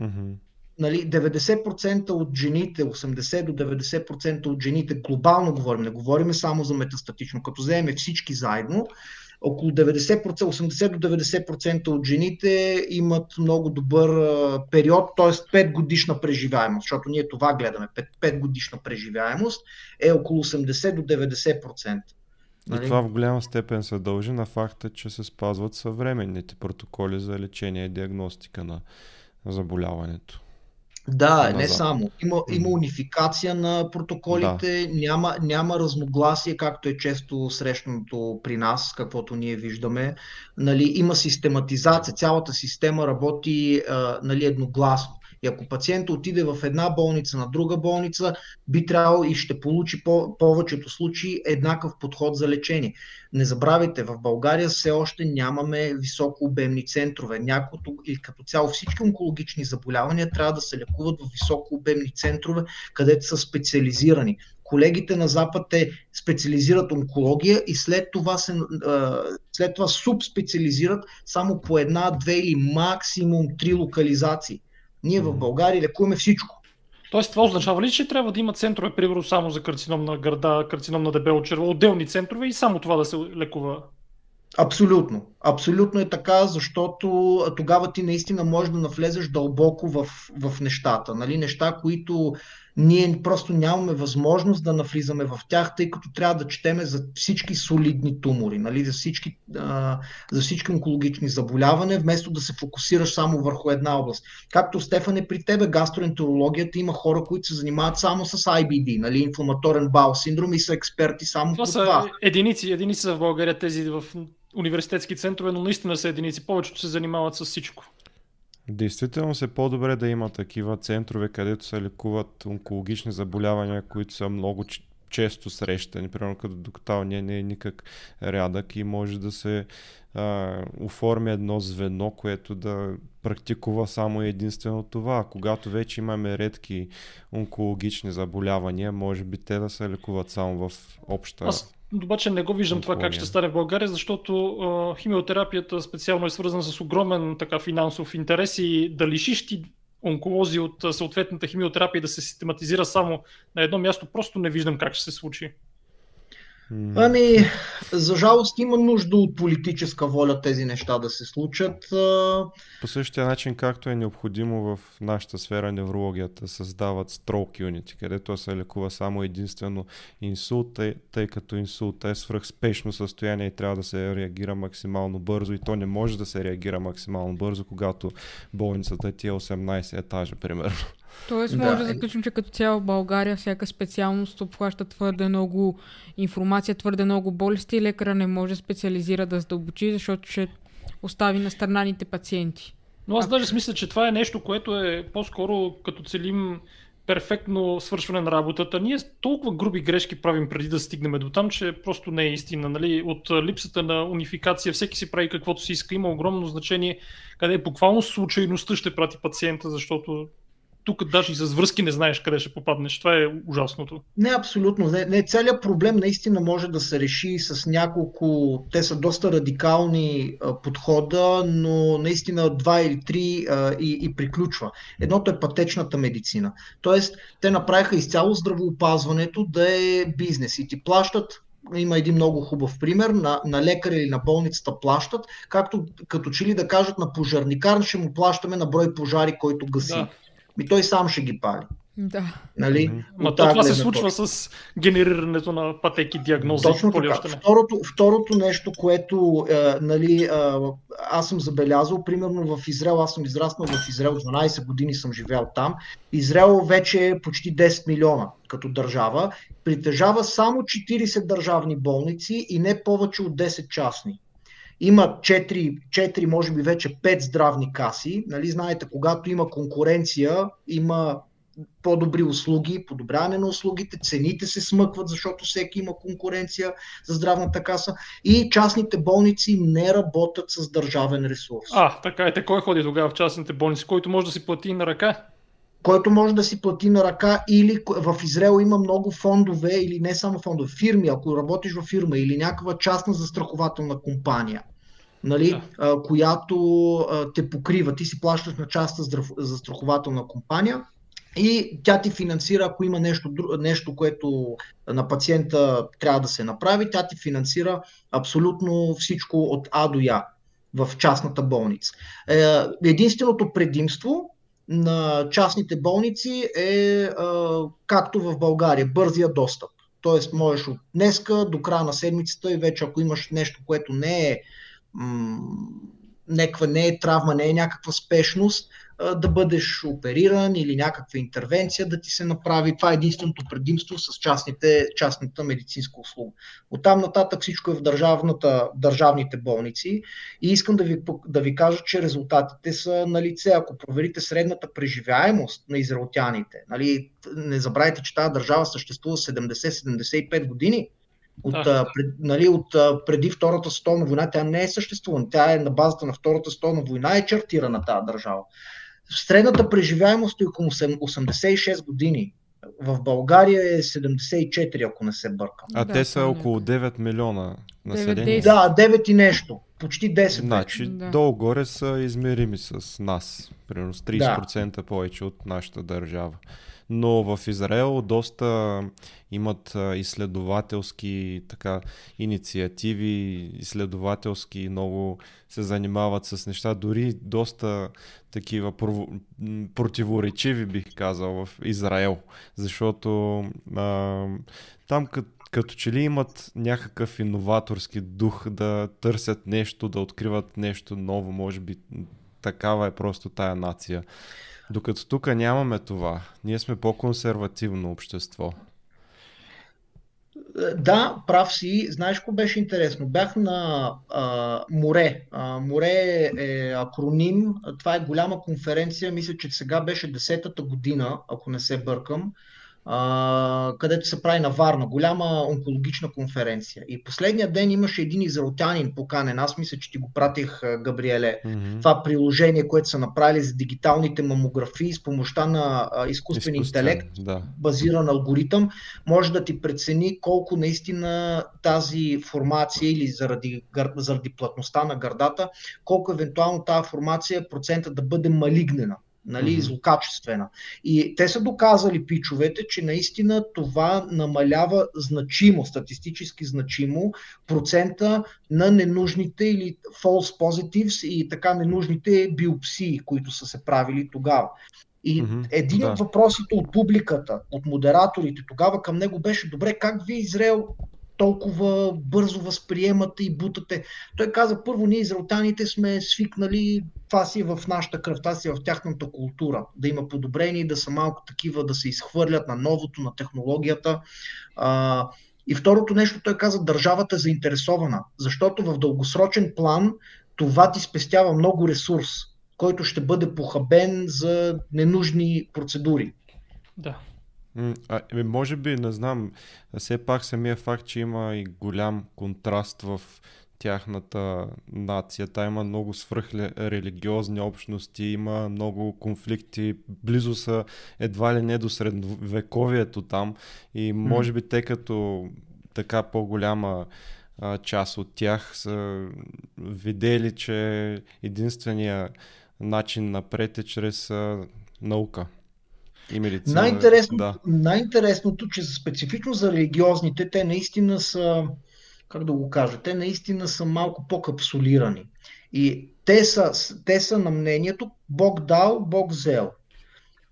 Mm-hmm. Нали, 90% от жените, 80 до 90% от жените, глобално говорим, не говорим само за метастатично, като вземем всички заедно, около 90%, 80 до 90% от жените имат много добър период, т.е. 5 годишна преживяемост, защото ние това гледаме. 5, 5 годишна преживяемост е около 80 до 90%. Нали? И това в голяма степен се дължи на факта, че се спазват съвременните протоколи за лечение и диагностика на заболяването. Да, не само. Има, има унификация на протоколите, да. няма, няма разногласие, както е често срещаното при нас, каквото ние виждаме. Нали, има систематизация, цялата система работи а, нали, едногласно. И ако пациент отиде в една болница на друга болница, би трябвало и ще получи по- повечето случаи еднакъв подход за лечение. Не забравяйте, в България все още нямаме високо обемни центрове. Някото или като цяло всички онкологични заболявания трябва да се лекуват в високо обемни центрове, където са специализирани колегите на Запад те специализират онкология и след това, се, след това субспециализират само по една, две или максимум три локализации. Ние в България лекуваме всичко. Тоест, това означава ли, че трябва да има центрове, примерно само за карцином на гърда, карцином на дебело черво, отделни центрове и само това да се лекува? Абсолютно. Абсолютно е така, защото тогава ти наистина можеш да навлезеш дълбоко в, в нещата. Нали? Неща, които ние просто нямаме възможност да навлизаме в тях, тъй като трябва да четеме за всички солидни тумори, нали? за, всички, а, за всички онкологични заболявания, вместо да се фокусираш само върху една област. Както Стефане, при тебе гастроентерологията има хора, които се занимават само с IBD, нали? инфламаторен бал синдром и са експерти само това по са това. Единици, единици са в България тези в университетски центрове, но наистина са единици. Повечето се занимават с всичко. Действително се по-добре да има такива центрове, където се лекуват онкологични заболявания, които са много често срещани. Примерно като доктал не, не е никак рядък и може да се а, оформи едно звено, което да практикува само единствено това. Когато вече имаме редки онкологични заболявания, може би те да се лекуват само в обща Аз обаче не го виждам това как ще стане в България, защото а, химиотерапията специално е свързана с огромен така финансов интерес и да лишиш ти онколози от съответната химиотерапия да се систематизира само на едно място, просто не виждам как ще се случи. Ами, за жалост има нужда от политическа воля тези неща да се случат. По същия начин, както е необходимо в нашата сфера неврологията, създават stroke unity, където се лекува само единствено инсулт, тъй, като инсулт е свръхспешно състояние и трябва да се реагира максимално бързо и то не може да се реагира максимално бързо, когато болницата ти е 18 етажа, примерно. Тоест може да, да заключим, че като цяло в България всяка специалност обхваща твърде много информация, твърде много болести и лекара не може да специализира да задълбочи, защото ще остави на странаните пациенти. Но аз даже смисля, че това е нещо, което е по-скоро като целим перфектно свършване на работата. Ние толкова груби грешки правим преди да стигнем до там, че просто не е истина. Нали? От липсата на унификация всеки си прави каквото си иска. Има огромно значение къде буквално случайността ще прати пациента, защото тук даже и с връзки не знаеш къде ще попаднеш. Това е ужасното. Не, абсолютно. Не, не, целият проблем наистина може да се реши с няколко, те са доста радикални а, подхода, но наистина два или три а, и, и приключва. Едното е пътечната медицина. Тоест, те направиха изцяло здравоопазването да е бизнес и ти плащат има един много хубав пример, на, на лекар или на болницата плащат, както като че ли да кажат на пожарникар, ще му плащаме на брой пожари, който гаси. Да ми той сам ще ги пали. Да. Нали? Ма то това се случва с генерирането на пътеки, диагнози. Точно така. Второто, второто нещо, което е, нали, е, аз съм забелязал, примерно в Израел, аз съм израснал в Израел, 12 години съм живял там. Израел вече е почти 10 милиона като държава, притежава само 40 държавни болници и не повече от 10 частни. Има 4, 4 може би вече 5 здравни каси. Нали, знаете, когато има конкуренция, има по-добри услуги, подобряване на услугите, цените се смъкват, защото всеки има конкуренция за здравната каса и частните болници не работят с държавен ресурс. А, така е. Кой ходи тогава в частните болници? Който може да си плати на ръка? Който може да си плати на ръка или в Израел има много фондове или не само фондове, фирми, ако работиш в фирма или някаква частна застрахователна компания, нали, да. а, която а, те покрива. Ти си плащаш на частна застрахователна компания и тя ти финансира, ако има нещо, нещо, което на пациента трябва да се направи, тя ти финансира абсолютно всичко от А до Я в частната болница. Е, единственото предимство на частните болници е както в България, бързия достъп. Тоест, можеш от днеска до края на седмицата и вече ако имаш нещо, което не е м- неква, не е травма, не е някаква спешност, да бъдеш опериран или някаква интервенция да ти се направи. Това е единственото предимство с частните, частната медицинска услуга. От там нататък всичко е в държавната, държавните болници и искам да ви, да ви кажа, че резултатите са на лице. Ако проверите средната преживяемост на израелтяните, нали, не забравяйте, че тази държава съществува 70-75 години, от, да. пред, нали, от преди Втората световна война, тя не е съществувана. Тя е на базата на Втората световна война е чартирана тази държава. Средната преживяемост е около 86 години. В България е 74, ако не се бъркам. А Да, те са е около 9 милиона население. 9-10. Да, 9 и нещо. Почти 10. Значи Да. долу-горе са измерими с нас. Примерно с 30% повече от нашата държава. Но в Израел доста имат изследователски така, инициативи, изследователски много се занимават с неща, дори доста такива противоречиви бих казал в Израел, защото а, там като като че ли имат някакъв иноваторски дух да търсят нещо, да откриват нещо ново, може би такава е просто тая нация. Докато тук нямаме това. Ние сме по-консервативно общество. Да, прав си. Знаеш какво беше интересно? Бях на а, Море. А, Море е акроним. Това е голяма конференция. Мисля, че сега беше 10-та година, ако не се бъркам, където се прави на Варна. Голяма онкологична конференция. И последния ден имаше един израелтянин поканен. Аз мисля, че ти го пратих, Габриеле. Мгм. Това приложение, което са направили за дигиталните мамографии с помощта на изкуствен Изкуствен, интелект Да. базиран алгоритъм, може да ти прецени колко наистина тази формация или заради, заради плътността на гърдата, колко евентуално тази формация процента да бъде малигнена. Нали, Мгм. злокачествена. И те са доказали, пичовете, че наистина това намалява значимо, статистически значимо, процента на ненужните или false positives и така ненужните биопсии, които са се правили тогава. И Мгм, един да. от въпросите от публиката, от модераторите тогава към него беше добре, как вие Израел толкова бързо възприемате и бутате. Той каза, първо, ние израелтяните сме свикнали, това си е в нашата кръв, това си е в тяхната култура, да има подобрение, да са малко такива, да се изхвърлят на новото, на технологията. А, и второто нещо, той каза, държавата е заинтересована, защото в дългосрочен план това ти спестява много ресурс, който ще бъде похабен за ненужни процедури. Да. А, еми, може би, не знам, все пак самия факт, че има и голям контраст в тяхната нация. Та има много свръхрелигиозни общности, има много конфликти, близо са едва ли не до средновековието там. И може би те като така по-голяма а, част от тях са видели, че единствения начин напред е чрез а, наука и медицина. Най-интересното, Да. най-интересното, че специфично за религиозните, те наистина са, как да го кажа, те наистина са малко по-капсулирани. И те са, те са на мнението Бог дал, Бог взел.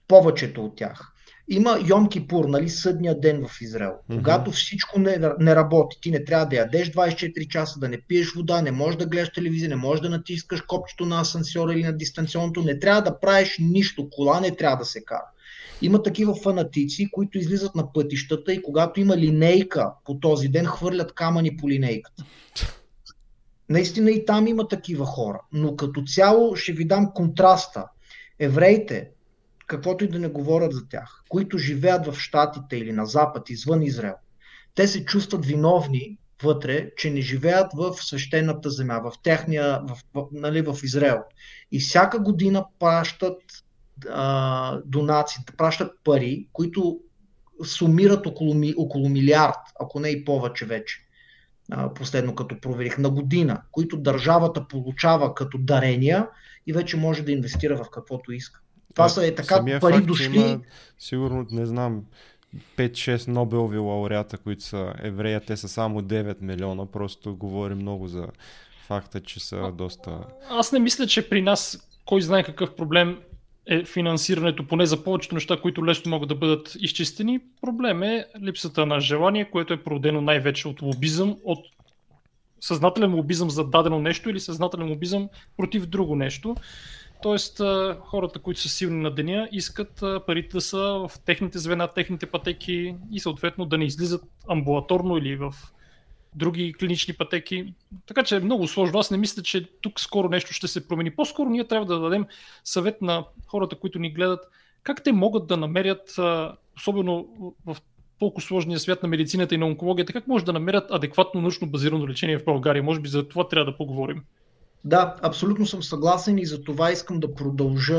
Повечето от тях. Има Йом Кипур, нали, съдния ден в Израел. Мгм. Когато всичко не, не работи, ти не трябва да ядеш 24 часа, да не пиеш вода, не можеш да гледаш телевизия, не можеш да натискаш копчето на асансьора или на дистанционното, не трябва да правиш нищо, кола не трябва да се кара. Има такива фанатици, които излизат на пътищата и когато има линейка по този ден, хвърлят камъни по линейката. Наистина и там има такива хора. Но като цяло ще ви дам контраста. Евреите, каквото и да не говорят за тях, които живеят в Штатите или на Запад, извън Израел, те се чувстват виновни вътре, че не живеят в свещената земя, в техния, в, в, нали, в Израел. И всяка година пращат а, донации, пращат пари, които сумират около, ми- около милиард, ако не и повече вече. А, последно като проверих, на година, които държавата получава като дарения и вече може да инвестира в каквото иска. Това А, са е така пари факт, дошли. Има, сигурно, не знам, 5-6 Нобелови лауреата, които са еврея, те са само 9 милиона, просто говори много за факта, че са доста... Аз не мисля, че при нас кой знае какъв проблем е финансирането, поне за повечето неща, които лесно могат да бъдат изчистени. Проблем е липсата на желание, което е породено най-вече от лобизъм, от съзнателен лобизъм за дадено нещо или съзнателен лобизъм против друго нещо. Тоест, хората, които са силни на деня, искат парите да са в техните звена, техните пътеки и съответно да не излизат амбулаторно или в други клинични пътеки. Така че е много сложно. Аз не мисля, че тук скоро нещо ще се промени. По-скоро ние трябва да дадем съвет на хората, които ни гледат, как те могат да намерят, особено в толкова сложния свят на медицината и на онкологията, как може да намерят адекватно научно базирано лечение в България? Може би за това трябва да поговорим. Да, абсолютно съм съгласен и за това искам да продължа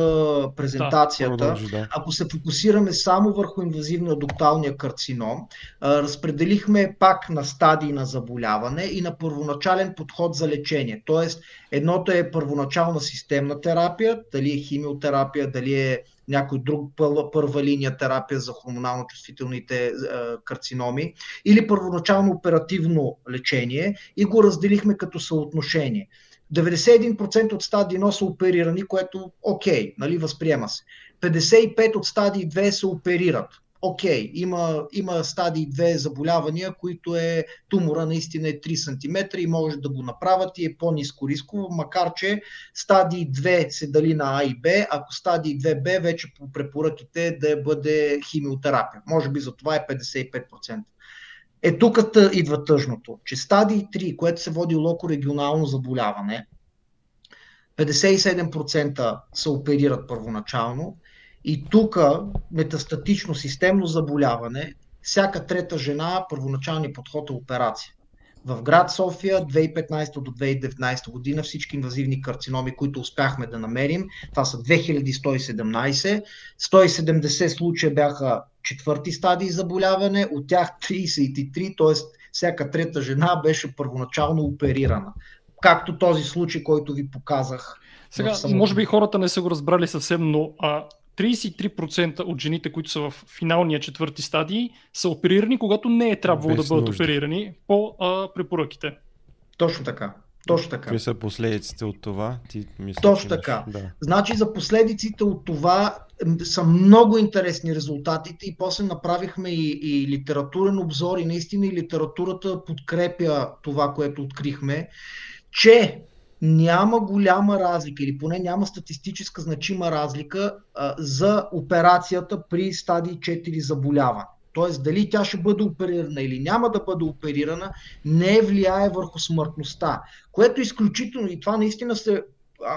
презентацията. Да, продължи, да. Ако се фокусираме само върху инвазивния докталния карцином, разпределихме пак на стадии на заболяване и на първоначален подход за лечение. Тоест, едното е първоначална системна терапия, дали е химиотерапия, дали е някой друг първа линия терапия за хормонално чувствителните карциноми или първоначално оперативно лечение и го разделихме като съотношение. 91% от стадии 1 са оперирани, което окей, okay, нали, възприема се. 55 от стадии 2 се оперират. Окей, okay, има, има стадии 2 заболявания, които е тумора наистина е 3 см и може да го направят и е по-низко рисково, макар че стадии 2 се дали на А и Б, ако стадии 2Б вече по препоръките да бъде химиотерапия. Може би за това е 55%. Е, тук идва тъжното, че стадий 3, което се води локо-регионално заболяване, 57% се оперират първоначално и тук метастатично системно заболяване, всяка трета жена първоначалният подход е операция. В град София 2015 до 2019 година всички инвазивни карциноми, които успяхме да намерим, това са 2117. 170 случая бяха четвърти стадии заболяване, от тях 33, т.е. всяка трета жена беше първоначално оперирана. Както този случай, който ви показах. Сега, може би хората не са го разбрали съвсем, но а, 33% от жените, които са в финалния четвърти стадии, са оперирани, когато не е трябвало Без да бъдат нужда. оперирани по а, препоръките. Точно така. Точно така. Какви са последиците от това? Ти мисля, Точно така. Да. Значи за последиците от това са много интересни резултатите и после направихме и, и литературен обзор и наистина и литературата подкрепя това, което открихме, че няма голяма разлика или поне няма статистическа значима разлика а, за операцията при стадии 4 заболяване. Тоест дали тя ще бъде оперирана или няма да бъде оперирана, не влияе върху смъртността. Което е изключително и това наистина се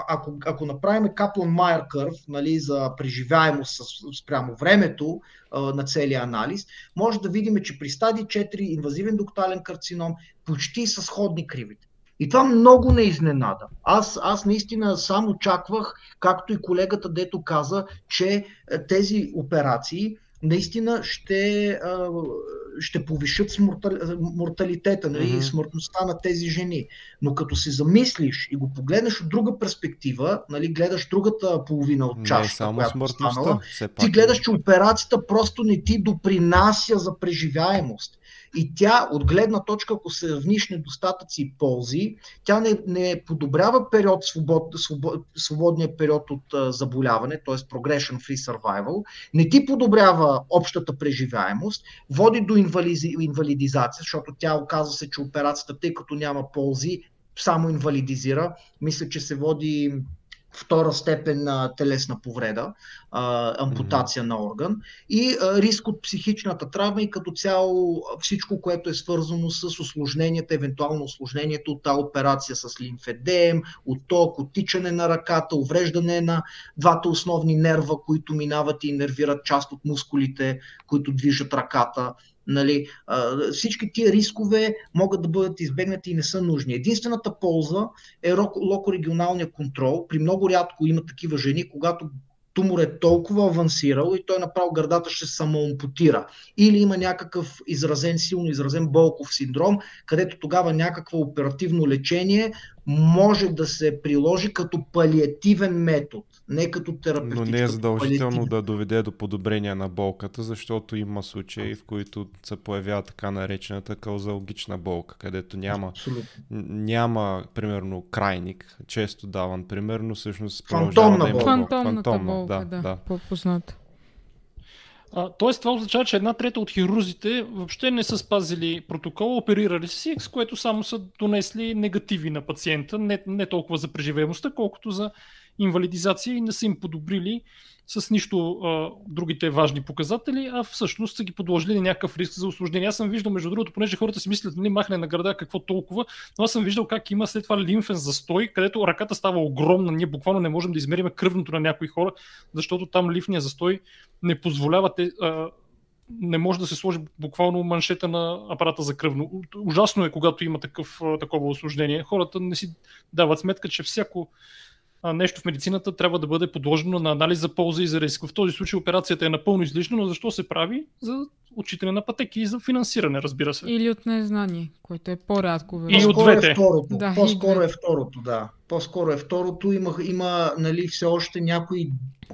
ако, ако направим Каплан Майер кърв нали, за преживяемост спрямо времето а, на целия анализ, може да видим, че при стадий 4 инвазивен доктален карцином почти са сходни кривите. И това много не изненада. Аз, аз наистина сам очаквах, както и колегата дето каза, че тези операции наистина ще, ще повишат морталитета, нали, mm-hmm. смъртността на тези жени. Но като се замислиш и го погледнеш от друга перспектива, нали, гледаш другата половина от чашата, само която останала, ти гледаш, че операцията просто не ти допринася за преживяемост. И тя, от гледна точка, ако се равниш недостатъци и ползи, тя не, не подобрява период, свобод, свобод, свободния период от а, заболяване, т.е. progression free survival, не ти подобрява общата преживяемост, води до инвализи, инвалидизация, защото тя оказва се, че операцията, тъй като няма ползи, само инвалидизира. Мисля, че се води втора степен на телесна повреда, а, ампутация mm-hmm. на орган и а, риск от психичната травма и като цяло всичко, което е свързано с осложненията, евентуално осложнението от тази операция с лимфедем, от ток, от тичане на ръката, увреждане на двата основни нерва, които минават и нервират част от мускулите, които движат ръката. Нали, всички тия рискове могат да бъдат избегнати и не са нужни. Единствената полза е локорегионалния контрол. При много рядко има такива жени, когато тумор е толкова авансирал и той направо гърдата ще самоампутира. Или има някакъв изразен, силно изразен болков синдром, където тогава някакво оперативно лечение може да се приложи като палиативен метод, не като терапевтичен. Но не е задължително да доведе до подобрение на болката, защото има случаи, в които се появява така наречената каузалогична болка, където няма, няма примерно, крайник, често даван, примерно, всъщност Фантомна да болка. Фантомната Фантомна, болка, да, да, да. по-позната. А, тоест това означава, че една трета от хирурзите въобще не са спазили протокола, оперирали си, с което само са донесли негативи на пациента, не, не толкова за преживеемостта, колкото за инвалидизация и не са им подобрили с нищо а, другите важни показатели, а всъщност са ги подложили на някакъв риск за осложнение. Аз съм виждал, между другото, понеже хората си мислят, нали, махне на града, какво толкова, но аз съм виждал как има след това лимфен застой, където ръката става огромна. Ние буквално не можем да измерим кръвното на някои хора, защото там лимфния застой не позволява те, а, не може да се сложи буквално маншета на апарата за кръвно. Ужасно е, когато има такъв, такова осложнение. Хората не си дават сметка, че всяко нещо в медицината трябва да бъде подложено на анализ за полза и за риск. В този случай операцията е напълно излишна, но защо се прави? За отчитане на пътеки и за финансиране, разбира се. Или от незнание, което е по-рядко. И от двете. Е второто. Да, По-скоро е второто, да. По-скоро е второто. Има, има нали, все още някои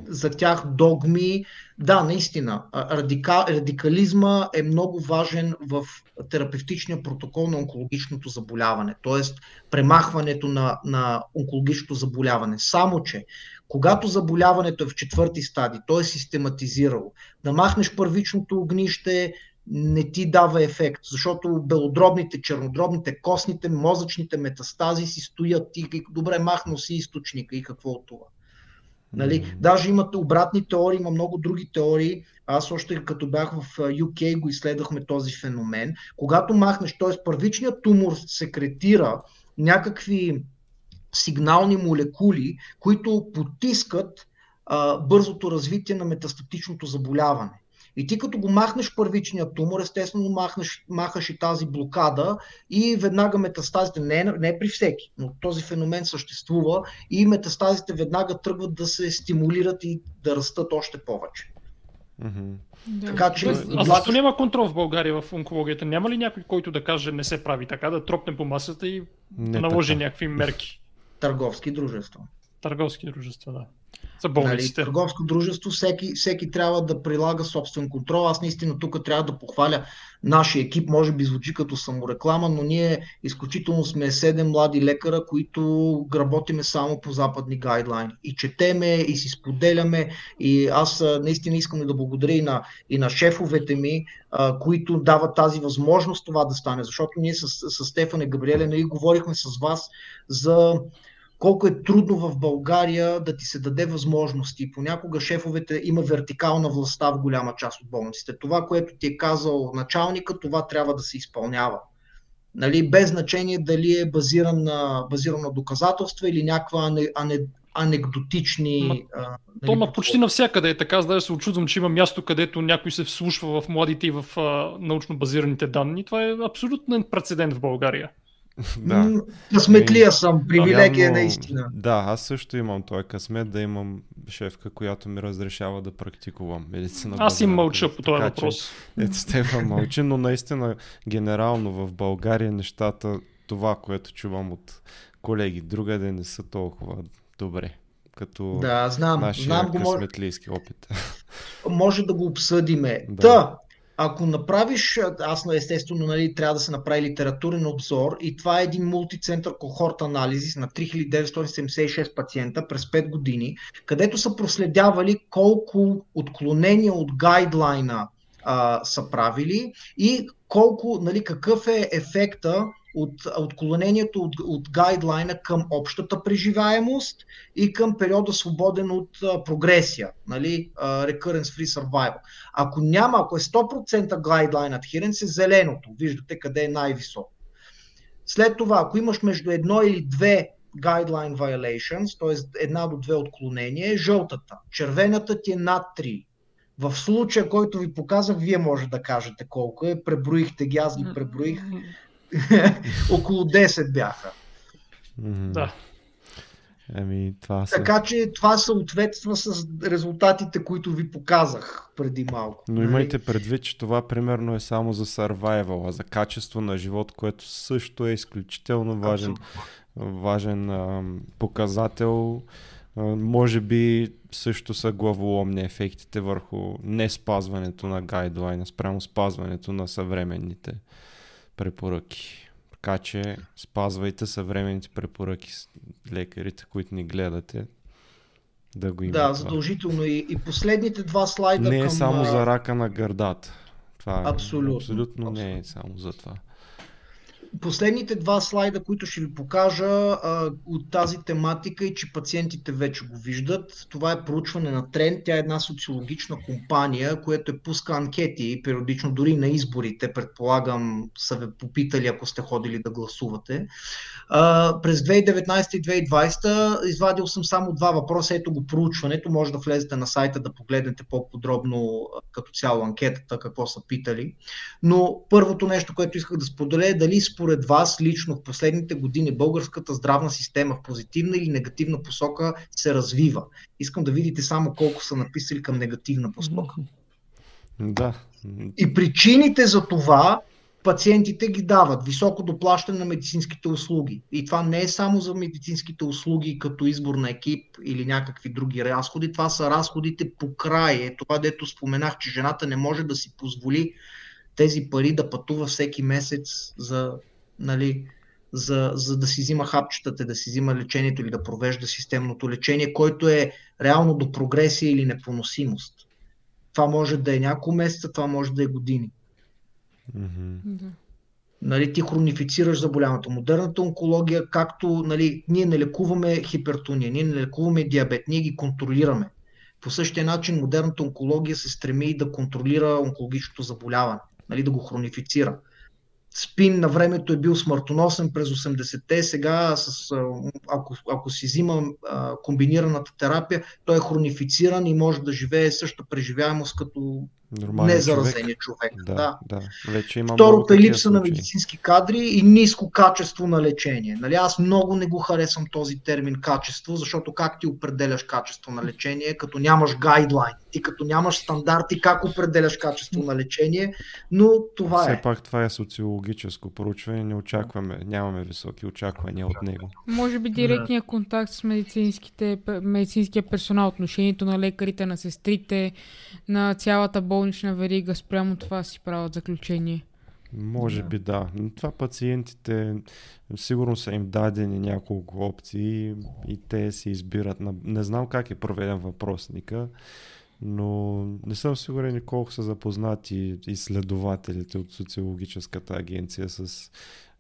за тях догми. Да, наистина, радика, радикализма е много важен в терапевтичния протокол на онкологичното заболяване, т.е. премахването на, на онкологичното заболяване. Само, че когато заболяването е в четвърти стадий, то е систематизирало, да махнеш първичното огнище, не ти дава ефект, защото белодробните, чернодробните, костните, мозъчните метастази си стоят. Ти добре махнал си източника и какво от това. Нали? Mm-hmm. Даже имате обратни теории, има много други теории. Аз още като бях в UK го изследвахме този феномен. Когато махнеш, т.е. първичният тумор секретира някакви сигнални молекули, които потискат а, бързото развитие на метастатичното заболяване. И ти като го махнеш първичния тумор, естествено махнеш, махаш и тази блокада и веднага метастазите, не, не е при всеки, но този феномен съществува и метастазите веднага тръгват да се стимулират и да растат още повече. Mm-hmm. Да. Така че. А защо няма контрол в България в онкологията? Няма ли някой, който да каже не се прави така, да тропне по масата и не наложи така. някакви мерки? Търговски дружества. Търговски дружества, да. За болниците. Нали, търговско дружество, всеки, всеки трябва да прилага собствен контрол. Аз наистина тук трябва да похваля нашия екип, може би звучи като самореклама, но ние изключително сме седем млади лекара, които работиме само по западни гайдлайни. И четеме, и си споделяме. И аз наистина искам да благодаря и на, и на шефовете ми, а, които дават тази възможност това да стане. Защото ние с, с Стефан и Габриеле нали, говорихме с вас за колко е трудно в България да ти се даде възможности. Понякога шефовете има вертикална властта в голяма част от болниците. Това, което ти е казал началника, това трябва да се изпълнява. Нали, без значение дали е базиран на, базиран на доказателства или някаква ане, ане, анекдотични. Ма, а, нали, то на почти навсякъде е така. Даже се очудвам, че има място, където някой се вслушва в младите и в а, научно базираните данни. Това е абсолютно прецедент в България. Да. Късметлия съм, привилегия Явно, наистина. Да, аз също имам този късмет да имам шефка, която ми разрешава да практикувам медицина. Аз им мълча по този въпрос. Ето Стефан мълчи, но наистина генерално в България нещата, това, което чувам от колеги другаде не са толкова добре като да, знам, нашия знам късметлийски опит. Може да го обсъдиме. Да. Та, ако направиш, аз естествено нали, трябва да се направи литературен обзор и това е един мултицентър кохорт анализис на 3976 пациента през 5 години, където са проследявали колко отклонения от гайдлайна а, са правили и колко, нали, какъв е ефекта от отклонението от, от гайдлайна към общата преживяемост и към периода свободен от а, прогресия, нали, а, recurrence free survival. Ако няма, ако е 100% guideline adherence е зеленото, виждате къде е най-високо. След това, ако имаш между едно или две guideline violations, т.е. една до две отклонения, е жълтата. Червената ти е над 3. В случая, който ви показах, вие може да кажете колко е. Преброихте ги, аз ги преброих. <laughs> Около 10 бяха. Mm-hmm. Да. Еми, това са... Така че това съответства с резултатите, които ви показах преди малко. Но нали? имайте предвид, че това примерно е само за survival, а за качество на живот, което също е изключително важен, важен а, показател. А, може би също са главоломни ефектите върху не спазването на гайдлайна, спрямо спазването на съвременните препоръки. Така че спазвайте съвременните препоръки с лекарите, които ни гледате. Да го имате. Да, задължително. И, и последните два слайда. Не е към... само за рака на гърдата. Това абсолютно, абсолютно, абсолютно не е само за това. Последните два слайда, които ще ви покажа а, от тази тематика и че пациентите вече го виждат. Това е проучване на Тренд. Тя е една социологична компания, която е пуска анкети периодично, дори на изборите. Предполагам, са ви попитали, ако сте ходили да гласувате. А, през 2019 и 2020 извадил съм само два въпроса. Ето го проучването. Може да влезете на сайта да погледнете по-подробно като цяло анкетата, какво са питали. Но първото нещо, което исках да споделя е дали според вас лично в последните години българската здравна система в позитивна или негативна посока се развива. Искам да видите само колко са написали към негативна посока. Да. И причините за това пациентите ги дават. Високо доплащане на медицинските услуги. И това не е само за медицинските услуги като избор на екип или някакви други разходи. Това са разходите по край. Е това, дето споменах, че жената не може да си позволи тези пари да пътува всеки месец за, нали, за, за да си взима хапчетата, да си взима лечението или да провежда системното лечение, което е реално до прогресия или непоносимост. Това може да е няколко месеца, това може да е години. Mm-hmm. Нали, ти хронифицираш заболяването. Модерната онкология, както нали, ние не лекуваме хипертония, ние не лекуваме диабет, ние ги контролираме. По същия начин модерната онкология се стреми да контролира онкологичното заболяване нали, да го хронифицира. Спин на времето е бил смъртоносен през 80-те, сега с, ако, ако си взима комбинираната терапия, той е хронифициран и може да живее същата преживяемост като незаразения човек. човек. Да, да. да. Вече има Второто е липса на медицински кадри и ниско качество на лечение. Нали, аз много не го харесвам този термин качество, защото как ти определяш качество на лечение, като нямаш гайдлайн, ти като нямаш стандарти, как определяш качество на лечение, но това Все е. Все пак това е социологическо проучване, не очакваме, нямаме високи очаквания от него. Може би директният контакт с медицинските, медицинския персонал, отношението на лекарите, на сестрите, на цялата болнична верига спрямо това си правят заключение. Може да. би да. Но това пациентите сигурно са им дадени няколко опции и те си избират. На... Не знам как е проведен въпросника, но не съм сигурен колко са запознати изследователите от социологическата агенция с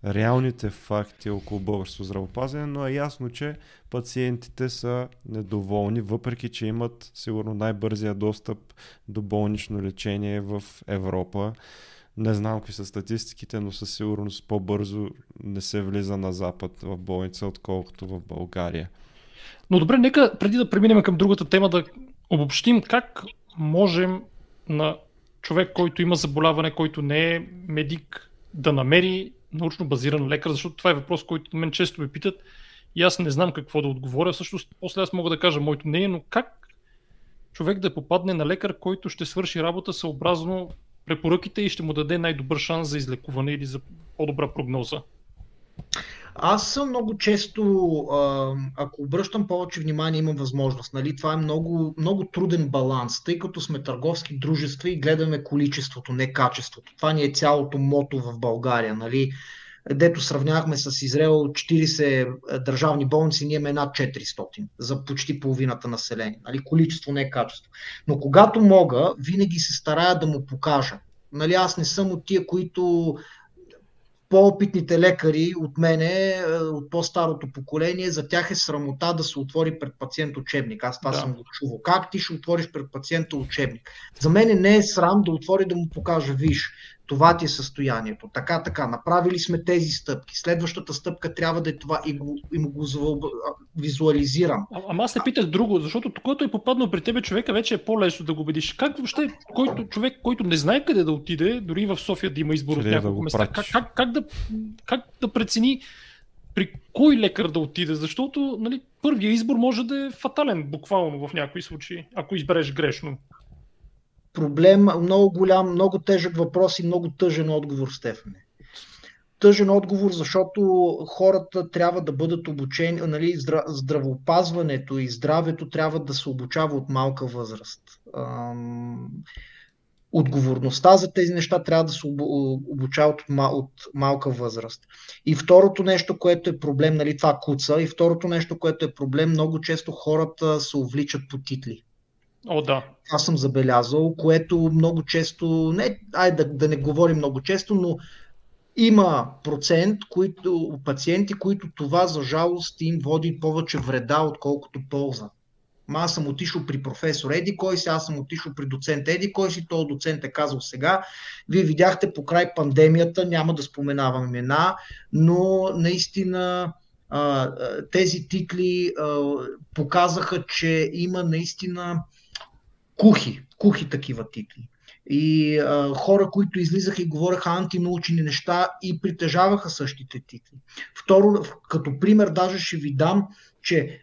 реалните факти около българското здравопазване, но е ясно, че пациентите са недоволни, въпреки че имат сигурно най-бързия достъп до болнично лечение в Европа. Не знам какви са статистиките, но със сигурност по-бързо не се влиза на Запад в болница, отколкото в България. Но добре, нека преди да преминем към другата тема да обобщим как можем на човек, който има заболяване, който не е медик, да намери научно базиран лекар, защото това е въпрос, който мен често ме питат и аз не знам какво да отговоря. Всъщност, после аз мога да кажа моето мнение, но как човек да попадне на лекар, който ще свърши работа съобразно препоръките и ще му даде най-добър шанс за излекуване или за по-добра прогноза? Аз много често, ако обръщам повече внимание, имам възможност. Нали? Това е много, много труден баланс, тъй като сме търговски дружества и гледаме количеството, не качеството. Това ни е цялото мото в България. Нали? Дето сравнявахме с Израел 40 държавни болници, ние имаме над 400 за почти половината население. Нали? Количество, не качество. Но когато мога, винаги се старая да му покажа. Нали, аз не съм от тия, които по-опитните лекари от мене, е, от по-старото поколение, за тях е срамота да се отвори пред пациент учебник. Аз това да. съм го чувал. Как ти ще отвориш пред пациента учебник? За мен не е срам да отвори да му покажа, виж, това ти е състоянието. Така, така, направили сме тези стъпки. Следващата стъпка трябва да е това и, го, и му го визуализирам. А, ама аз не питах друго, защото който е попаднал при тебе човека, вече е по-лесно да го убедиш. Как въобще който, човек, който не знае къде да отиде, дори в София да има избор от няколко да места, как, как, как, да, как да прецени при кой лекар да отиде, защото нали, първият избор може да е фатален, буквално в някои случаи, ако избереш грешно проблем, много голям, много тежък въпрос и много тъжен отговор, Стефане. Тъжен отговор, защото хората трябва да бъдат обучени, нали, здравоопазването и здравето трябва да се обучава от малка възраст. Отговорността за тези неща трябва да се обучава от малка възраст. И второто нещо, което е проблем, нали, това куца, и второто нещо, което е проблем, много често хората се увличат по титли. О, да. Аз съм забелязал, което много често, не, ай да, да не говорим много често, но Има процент които, пациенти, които това за жалост им води повече вреда, отколкото полза. Ма аз съм отишъл при професор Еди кой си, аз съм отишъл при доцент Еди кой си, този доцент е казал сега. Вие видяхте по край пандемията, няма да споменавам имена, но наистина тези титли показаха, че има наистина кухи, кухи такива титли. И а, хора, които излизаха и говореха антинаучни неща и притежаваха същите титли. Второ, като пример даже ще ви дам, че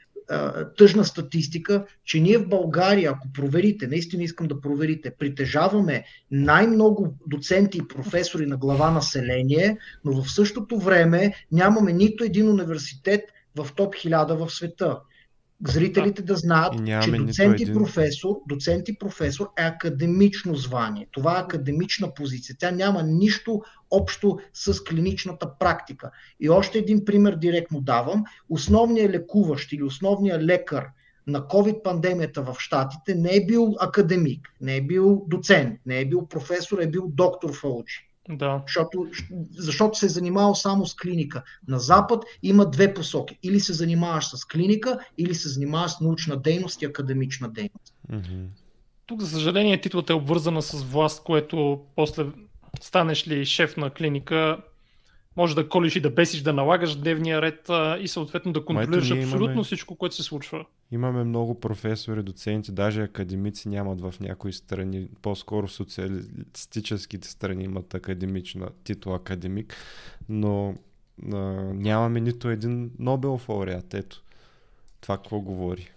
тъжна статистика, че ние в България, ако проверите, наистина искам да проверите, притежаваме най-много доценти и професори на глава население, но в същото време нямаме нито един университет в топ 1000 в света зрителите да знаят, че доцент и, професор, доцент и професор е академично звание. Това е академична позиция. Тя няма нищо общо с клиничната практика. И още един пример директно давам. Основният лекуващ или основният лекар на COVID-пандемията в Штатите не е бил академик, не е бил доцент, не е бил професор, е бил доктор Фаучи. Да. Защото, защото се е занимавал само с клиника. На Запад има две посоки. Или се занимаваш с клиника, или се занимаваш с научна дейност и академична дейност. Mm-hmm. Тук, за съжаление, титлата е обвързана с власт, което после станеш ли шеф на клиника, може да колиш и да бесиш, да налагаш дневния ред а, и съответно да контролираш абсолютно имаме, всичко, което се случва. Имаме много професори, доценти, даже академици нямат в някои страни, по-скоро социалистическите страни имат академична титул академик, но а, нямаме нито един Нобелов лауреат. Ето, това какво говори.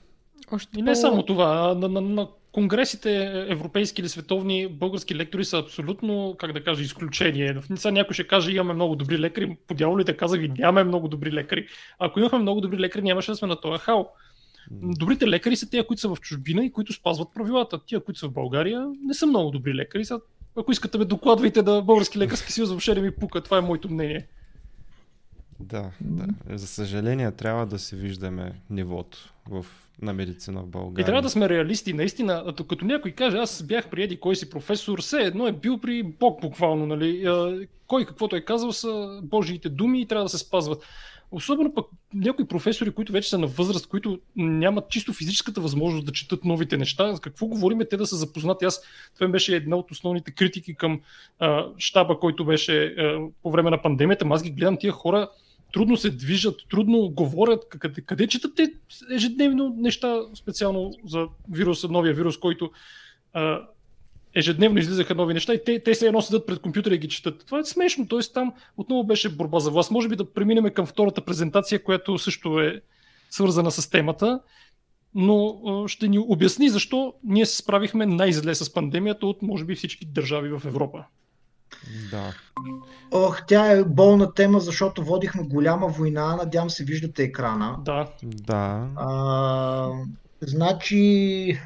Още и не по... само това, на, на, на конгресите, европейски или световни, български лектори са абсолютно, как да кажа, изключение. В Ница някой ще каже, имаме много добри лекари, по дяволите казах ви, нямаме много добри лекари. Ако имахме много добри лекари, нямаше да сме на този хал. Добрите лекари са тези, които са в чужбина и които спазват правилата. Тия, които са в България, не са много добри лекари. Са, ако искате ме докладвайте да Български лекарски съюз въобще не ми пука. Това е моето мнение. Да, да. За съжаление трябва да се виждаме нивото в на медицина в България. И трябва да сме реалисти. Наистина, като някой каже, аз бях при еди кой си професор, все едно е бил при Бог буквално. Нали? Кой каквото е казал са Божиите думи и трябва да се спазват. Особено пък някои професори, които вече са на възраст, които нямат чисто физическата възможност да четат новите неща. За какво говорим те да са запознати? Аз, това беше една от основните критики към а, щаба, който беше а, по време на пандемията. Аз ги гледам тия хора, трудно се движат, трудно говорят. Къде, къде четат те ежедневно неща, специално за вируса, новия вирус, който а, ежедневно излизаха нови неща и те, те се едно седат пред компютъра и ги четат. Това е смешно, т.е. там отново беше борба за власт. Може би да преминем към втората презентация, която също е свързана с темата, но ще ни обясни защо ние се справихме най-зле с пандемията от може би всички държави в Европа. Да. Ох, тя е болна тема, защото водихме голяма война. Надявам се, виждате екрана. Да. Да. А, значи,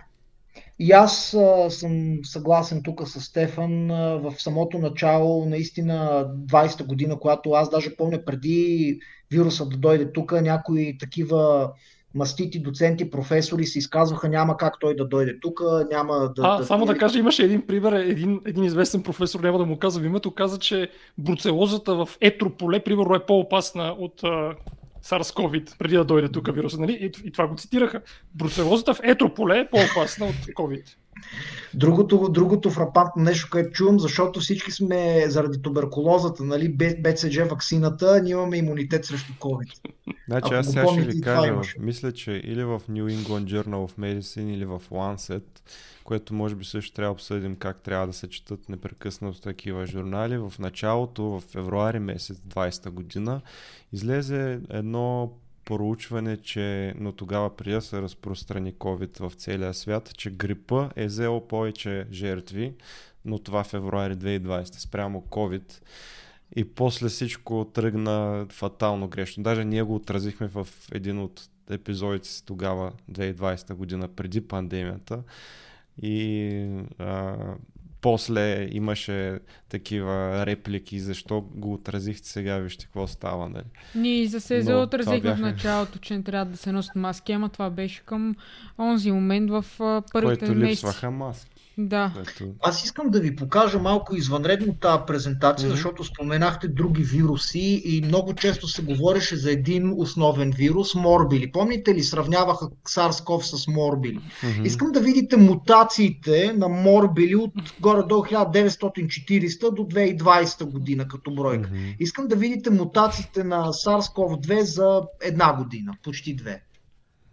и аз а, съм съгласен тук с Стефан. А, в самото начало, наистина, 20-та година, когато аз даже помня преди вируса да дойде тук, някои такива мастити доценти, професори се изказваха, няма как той да дойде тук, няма да... А, да... само да кажа, имаше един пример, един, един известен професор, няма да му казвам името, каза, че бруцелозата в етрополе, примерно, е по-опасна от SARS-CoV, преди да дойде тук вируса, нали? И, и това го цитираха. Бруцелозата в етрополе е по-опасна от COVID. Другото, другото фрапантно нещо, което чувам, защото всички сме заради туберкулозата, нали, БЦЖ вакцината, ние имаме имунитет срещу COVID. Значи аз сега ще ви кажа, мисля, че или в New England Journal of Medicine или в Lancet, което може би също трябва да обсъдим как трябва да се четат непрекъснато такива журнали. В началото, в февруари месец 20 година, излезе едно проучване, че, но тогава преди да се разпространи COVID в целия свят, че грипа е взел повече жертви, но това февруари 2020 спрямо COVID. И после всичко тръгна фатално грешно. Даже ние го отразихме в един от епизодите си тогава, 2020 година, преди пандемията. И а, после имаше такива реплики, защо го отразихте сега, вижте какво става. Нали? Ние за СЕЗО отразихме бяха... в началото, че не трябва да се носят маски, ама това беше към онзи момент в първите Който месеци. липсваха маски. Да. Аз искам да ви покажа малко извънредно тази презентация, Мгм. защото споменахте други вируси и много често се говореше за един основен вирус, морбили. Помните ли, сравняваха SARS-CoV с морбили? Мгм. Искам да видите мутациите на морбили от горе-долу 1940 до 2020 година като бройка. Мгм. Искам да видите мутациите на SARS-CoV-2 за една година, почти две.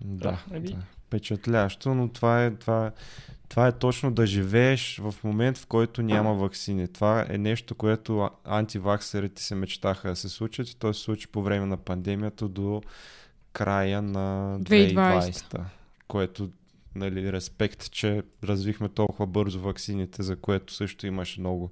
Да, ами- да. Впечатляващо, но това е, това, е- това е точно да живееш в момент, в който няма вакцини. Това е нещо, което антиваксерите се мечтаха да се случат и то се случи по време на пандемията до края на 2020. 2020. Което, нали, респект, че развихме толкова бързо ваксините, за което също имаше много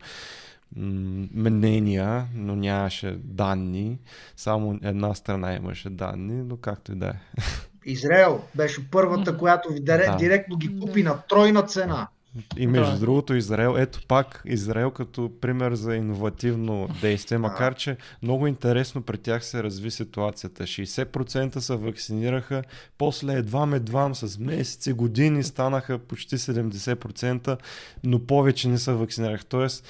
мнения, но нямаше данни. Само една страна имаше данни, но както и да е. <laughs> Израел беше първата, която ви даре- Да. директно ги купи на тройна цена. И между Да. другото Израел, ето пак Израел като пример за иновативно действие, макар че много интересно при тях се разви ситуацията. 60% се вакцинираха, после едвам едвам с месеци, години станаха почти 70%, но повече не се вакцинираха. Тоест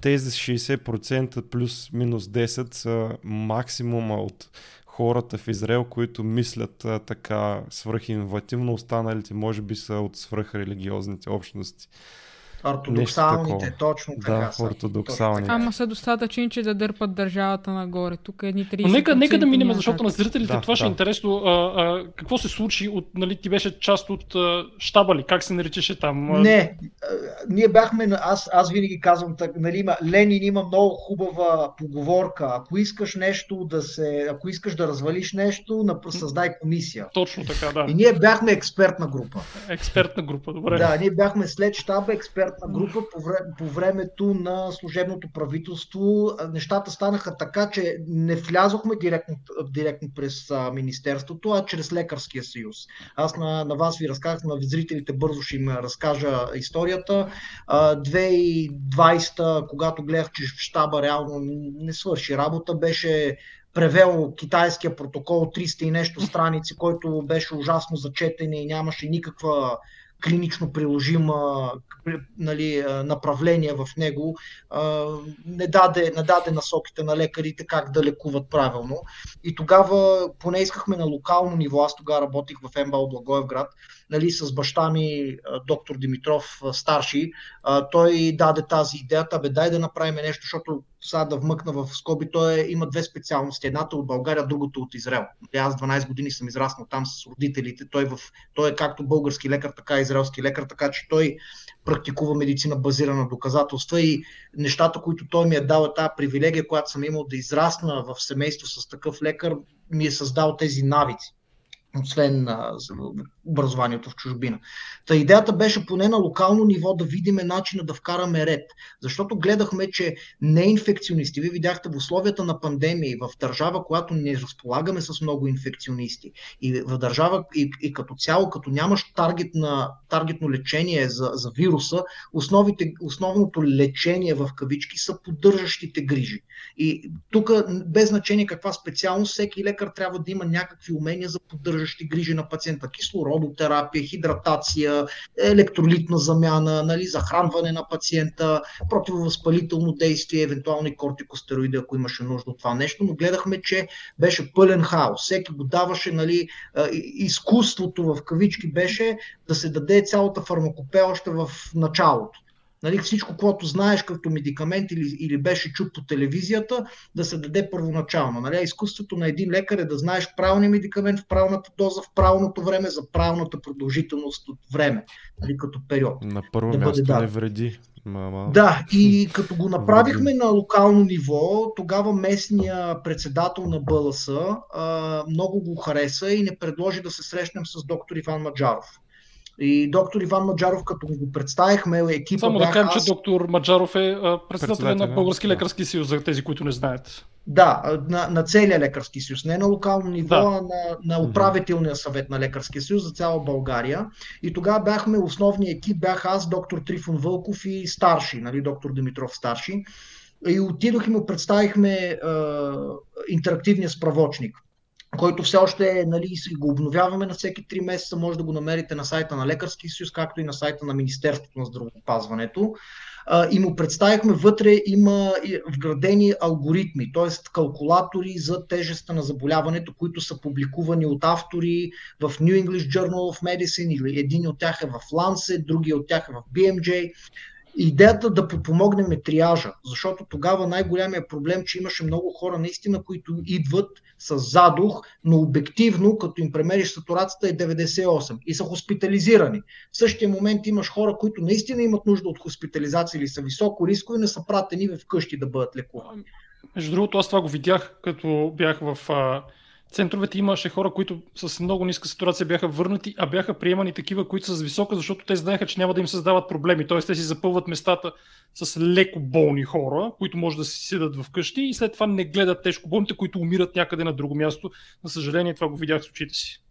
тези 60% плюс минус 10 са максимума от хората в Израел, които мислят а, така свръхинновативно, останалите може би са от свръхрелигиозните общности. Ортодоксалните, точно така. Да, са. ортодоксални. Точно така. Ама са достатъчни, че да дърпат държавата нагоре. Тук едни 30%. Но нека, нека да минем, защото на зрителите Да, това ще да. е интересно. А, а, какво се случи? От, нали, ти беше част от а, щаба ли? Как се наричаше там? Не, а, ние бяхме, аз, аз винаги казвам, так, нали, има, Ленин има много хубава поговорка. Ако искаш нещо да се, ако искаш да развалиш нещо, напр- създай комисия. Точно така, да. И ние бяхме експертна група. Експертна група, добре. Да, ние бяхме след щаба експертна група по, вре, по времето на служебното правителство. Нещата станаха така, че не влязохме директно, директно през Министерството, а чрез Лекарския съюз. Аз на, на вас ви разказах, на зрителите бързо ще им разкажа историята. А, 2020, когато гледах, че щаба реално не свърши работа, беше превел китайския протокол 300 и нещо страници, който беше ужасно зачетен и нямаше никаква клинично приложима нали, направление в него, не даде, не даде насоките на лекарите как да лекуват правилно. И тогава, поне искахме на локално ниво, аз тогава работих в МБАЛ Благоевград, нали, с баща ми, доктор Димитров, старши, той даде тази идеята, бе дай да направим нещо, защото сега да вмъкна в скоби, той е, има две специалности. Едната от България, другата от Израел. Аз 12 години съм израснал там с родителите. Той, в, той е както български лекар, така и израелски лекар, така че той практикува медицина базирана на доказателства и нещата, които той ми е дал, е тази привилегия, която съм имал да израсна в семейство с такъв лекар, ми е създал тези навици освен а, за образованието в чужбина. Та идеята беше поне на локално ниво да видим начина да вкараме ред. Защото гледахме, че не инфекционисти, вие видяхте в условията на пандемия и в държава, която не разполагаме с много инфекционисти и в държава и, и като цяло, като нямаш таргет на, таргетно лечение за, за вируса, основите, основното лечение в кавички са поддържащите грижи. И тук, без значение каква специалност, всеки лекар трябва да има някакви умения за поддържащи грижи на пациента. Кислородотерапия, хидратация, електролитна замяна, нали, захранване на пациента, противовъзпалително действие, евентуално и кортикостероиди, ако имаше нужда от това нещо. Но гледахме, че беше пълен хаос. Всеки го даваше, нали, изкуството в кавички беше да се даде цялата фармакопея още в началото нали, всичко, което знаеш като медикамент или, или беше чут по телевизията, да се даде първоначално. Нали? Изкуството на един лекар е да знаеш правилния медикамент в правилната доза, в правилното време, за правилната продължителност от време, нали, като период. На първо да място бъде не вреди. Мама. Да, и като го <laughs> направихме на локално ниво, тогава местния председател на БЛС много го хареса и не предложи да се срещнем с доктор Иван Маджаров. И доктор Иван Маджаров, като го представихме, екипа Само да кажем, аз... че доктор Маджаров е председател на Български да. лекарски съюз, за тези, които не знаят. Да, на, на целия лекарски съюз, не на локално ниво, Да. а на, на управителния съвет на лекарския съюз за цяла България. И тогава бяхме, основния екип бях аз, доктор Трифон Вълков и старши, нали, доктор Димитров старши. И отидох и му представихме е, интерактивния справочник. Който все още е, нали, го обновяваме на всеки 3 месеца, може да го намерите на сайта на Лекарски съюз, както и на сайта на Министерството на здравеопазването. И му представихме вътре има вградени алгоритми, т.е. калкулатори за тежестта на заболяването, които са публикувани от автори в New English Journal of Medicine, или един от тях е в Lancet, други от тях е в BMJ идеята да подпомогнем е триажа, защото тогава най-голямия проблем, че имаше много хора наистина, които идват с задух, но обективно, като им премериш сатурацията е 98 и са хоспитализирани. В същия момент имаш хора, които наистина имат нужда от хоспитализация или са високо рискови, не са пратени в къщи да бъдат лекувани. Между другото, аз това го видях, като бях в центровете имаше хора, които с много ниска сатурация бяха върнати, а бяха приемани такива, които са с висока, защото те знаеха, че няма да им създават проблеми. Тоест те си запълват местата с леко болни хора, които може да си седат вкъщи и след това не гледат тежко болните, които умират някъде на друго място. За съжаление, това го видях с очите си.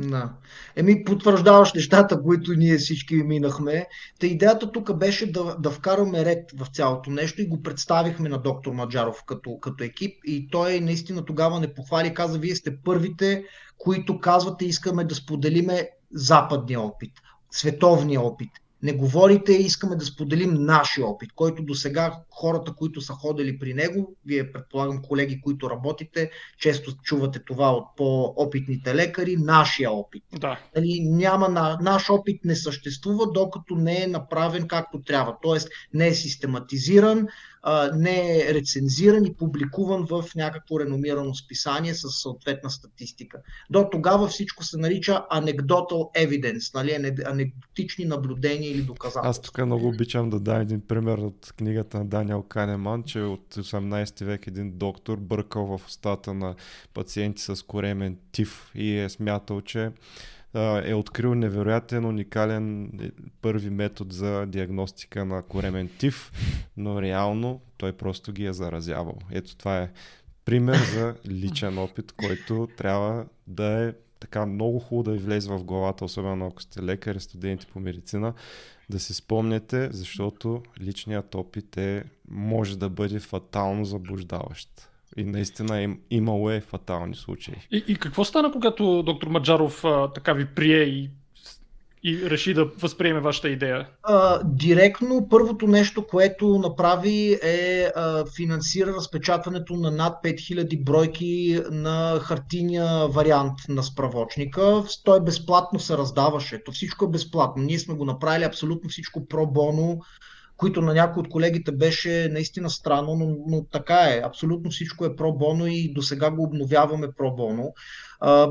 Да. Еми, потвърждаваш нещата, които ние всички минахме. Та идеята тук беше да, да вкараме ред в цялото нещо и го представихме на доктор Маджаров като, като екип и той наистина тогава не похвали, каза, вие сте първите, които казвате, искаме да споделиме западния опит, световния опит не говорите, искаме да споделим нашия опит, който до сега хората, които са ходили при него, вие предполагам колеги, които работите, често чувате това от по-опитните лекари, нашия опит. Да. Нали, няма на, наш опит не съществува, докато не е направен както трябва. Тоест не е систематизиран, а, не е рецензиран и публикуван в някакво реномирано списание с съответна статистика. До тогава всичко се нарича anecdotal evidence, нали, анекдотични наблюдения или доказателства. Аз тук много обичам да дам един пример от книгата на Даниел Канеман, че от 18 век един доктор бъркал в устата на пациенти с коремен тиф и е смятал, че е открил невероятен, уникален е, първи метод за диагностика на коремен тиф, но реално той просто ги е заразявал. Ето това е пример за личен опит, който трябва да е така много хубаво да ви влезе в главата, особено ако сте лекари, студенти по медицина, да си спомняте, защото личният опит е, може да бъде фатално заблуждаващ. И наистина им, имало е фатални случаи. И, и какво стана, когато доктор Маджаров а, така ви прие и, и реши да възприеме вашата идея? А, директно първото нещо, което направи е а, финансира разпечатването на над 5000 бройки на хартиния вариант на справочника. Той безплатно се раздаваше. То всичко е безплатно. Ние сме го направили абсолютно всичко про боно които на някои от колегите беше наистина странно, но, но така е. Абсолютно всичко е пробоно и до сега го обновяваме пробоно.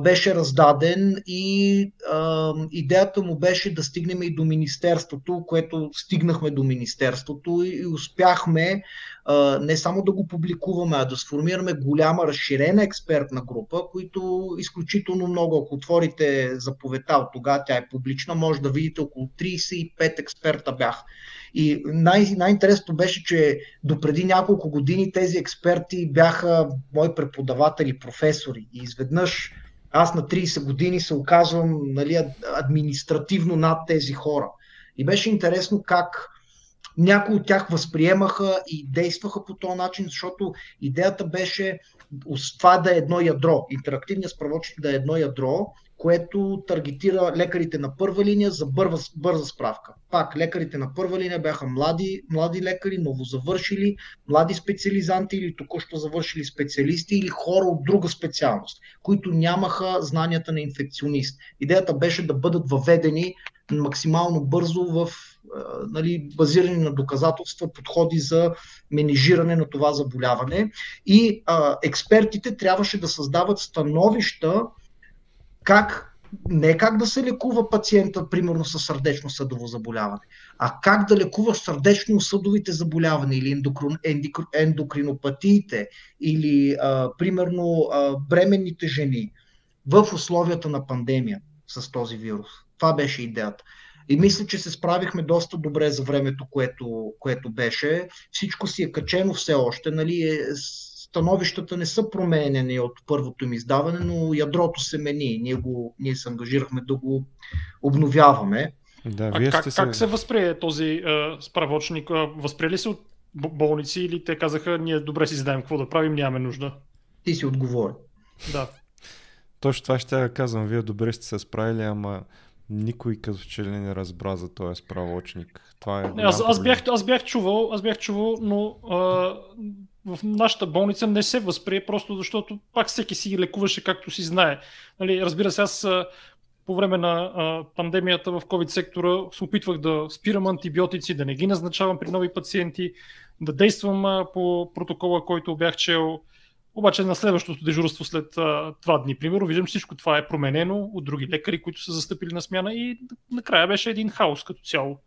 беше раздаден и а, идеята му беше да стигнем и до Министерството, което стигнахме до Министерството и, и успяхме а, не само да го публикуваме, а да сформираме голяма разширена експертна група, които изключително много, ако отворите заповедта от тогава, тя е публична, може да видите около 35 експерта бях и най- най-интересното беше, че допреди няколко години тези експерти бяха мои преподаватели, професори. И изведнъж аз на 30 години се оказвам нали, административно над тези хора. И беше интересно как някои от тях възприемаха и действаха по този начин, защото идеята беше това да е едно ядро, интерактивният справочник да е едно ядро което таргетира лекарите на първа линия за бърза, бърза справка. Пак, лекарите на първа линия бяха млади, млади лекари, новозавършили, млади специализанти или току-що завършили специалисти или хора от друга специалност, които нямаха знанията на инфекционист. Идеята беше да бъдат въведени максимално бързо в нали, базирани на доказателства, подходи за менежиране на това заболяване. И а, експертите трябваше да създават становища как не как да се лекува пациента, примерно с сърдечно-съдово заболяване, а как да лекува сърдечно-съдовите заболявания или ендокринопатиите, или а, примерно а, бременните жени в условията на пандемия с този вирус. Това беше идеята. И мисля, че се справихме доста добре за времето, което, което беше. Всичко си е качено все още. Нали, е, становищата не са променени от първото им издаване, но ядрото се мени. Ние, го, ние се ангажирахме да го обновяваме. Да, вие а как, се... как се възприе този а, справочник? Възприели се от болници или те казаха, ние добре си знаем какво да правим, нямаме нужда? Ти си отговори. Да. Точно това ще я казвам. Вие добре сте се справили, ама никой като че ли не разбра за този справочник. Това е аз, аз, бях, аз бях чувал, аз бях чувал, но а, в нашата болница не се възприе, просто защото пак всеки си лекуваше както си знае. Нали, разбира се, аз по време на а, пандемията в COVID сектора се опитвах да спирам антибиотици, да не ги назначавам при нови пациенти, да действам а, по протокола, който бях чел. Обаче на следващото дежурство след а, два дни, примерно, виждам, че всичко това е променено от други лекари, които са застъпили на смяна и накрая беше един хаос като цяло.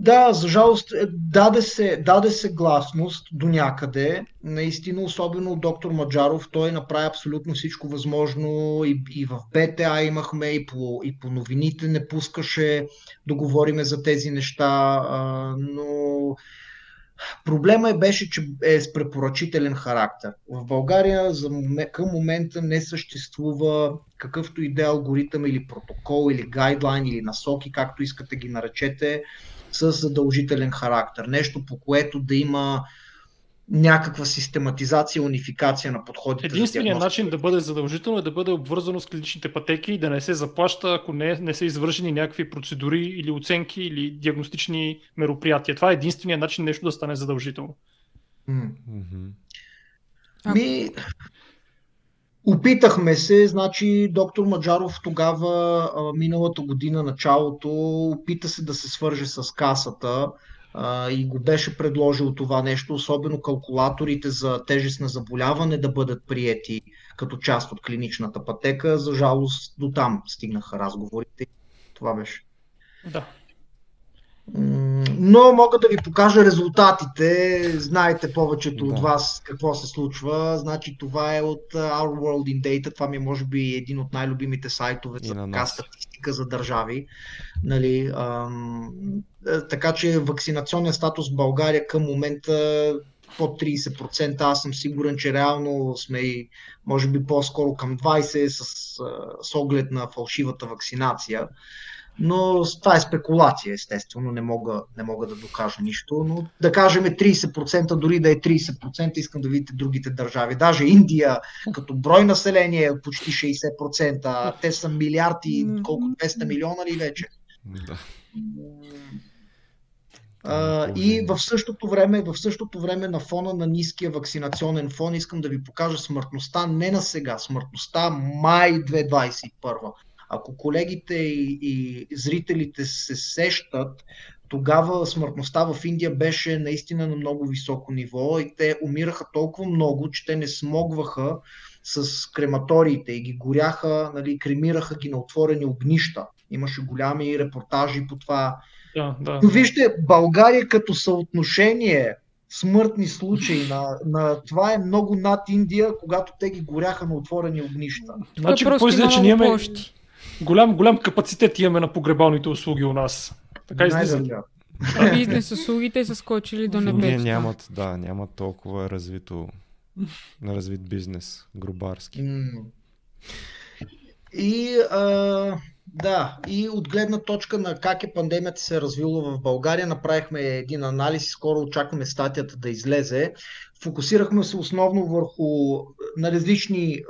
Да, за жалост, е, даде се, даде се гласност до някъде. Наистина, особено доктор Маджаров, той направи абсолютно всичко възможно. И, и в БТА имахме, и по, и по новините не пускаше да говориме за тези неща. А, но Проблема е беше, че е с препоръчителен характер. В България за, към момента не съществува какъвто и да е алгоритъм или протокол или гайдлайн или насоки, както искате ги наречете, с задължителен характер. Нещо по което да има някаква систематизация, унификация на подходите. Единственият начин да бъде задължително е да бъде обвързано с клиничните пътеки и да не се заплаща, ако не, не са извършени някакви процедури или оценки или диагностични мероприятия. Това е единственият начин нещо да стане задължително. Mm-hmm. Ми, Опитахме се, значи доктор Маджаров тогава, миналата година, началото, опита се да се свърже с касата и го беше предложил това нещо, особено калкулаторите за тежест на заболяване да бъдат приети като част от клиничната пътека. За жалост до там стигнаха разговорите. Това беше. Да. Но мога да ви покажа резултатите. Знаете повечето да. от вас какво се случва. Значи това е от Our World in Data. Това ми е може би един от най-любимите сайтове за така статистика за държави. Нали, ам, така че вакцинационният статус в България към момента под 30%. Аз съм сигурен, че реално сме и може би по-скоро към 20% с, с оглед на фалшивата вакцинация. Но това е спекулация, естествено, не мога, не мога да докажа нищо, но да кажем 30%, дори да е 30%, искам да видите другите държави. Даже Индия, като брой население е почти 60%, те са милиарди, колко 200 милиона ли вече? Да. Uh, и в същото време, в същото време на фона на ниския вакцинационен фон искам да ви покажа смъртността не на сега, смъртността май 2021. Ако колегите и, и зрителите се сещат, тогава смъртността в Индия беше наистина на много високо ниво и те умираха толкова много, че те не смогваха с крематориите и ги горяха, нали, кремираха ги на отворени огнища. Имаше голями репортажи по това. Да, да. Но вижте, България като съотношение смъртни случаи на, на това е много над Индия, когато те ги горяха на отворени огнища. Значи, какво че ние имаме, голям, голям капацитет имаме на погребалните услуги у нас. Така излиза. Да. Бизнес услугите са скочили до небето. Ние нямат, да, нямат толкова развито, развит бизнес, грубарски. И а, да, и от гледна точка на как е пандемията се е развила в България, направихме един анализ и скоро очакваме статията да излезе. Фокусирахме се основно върху на различни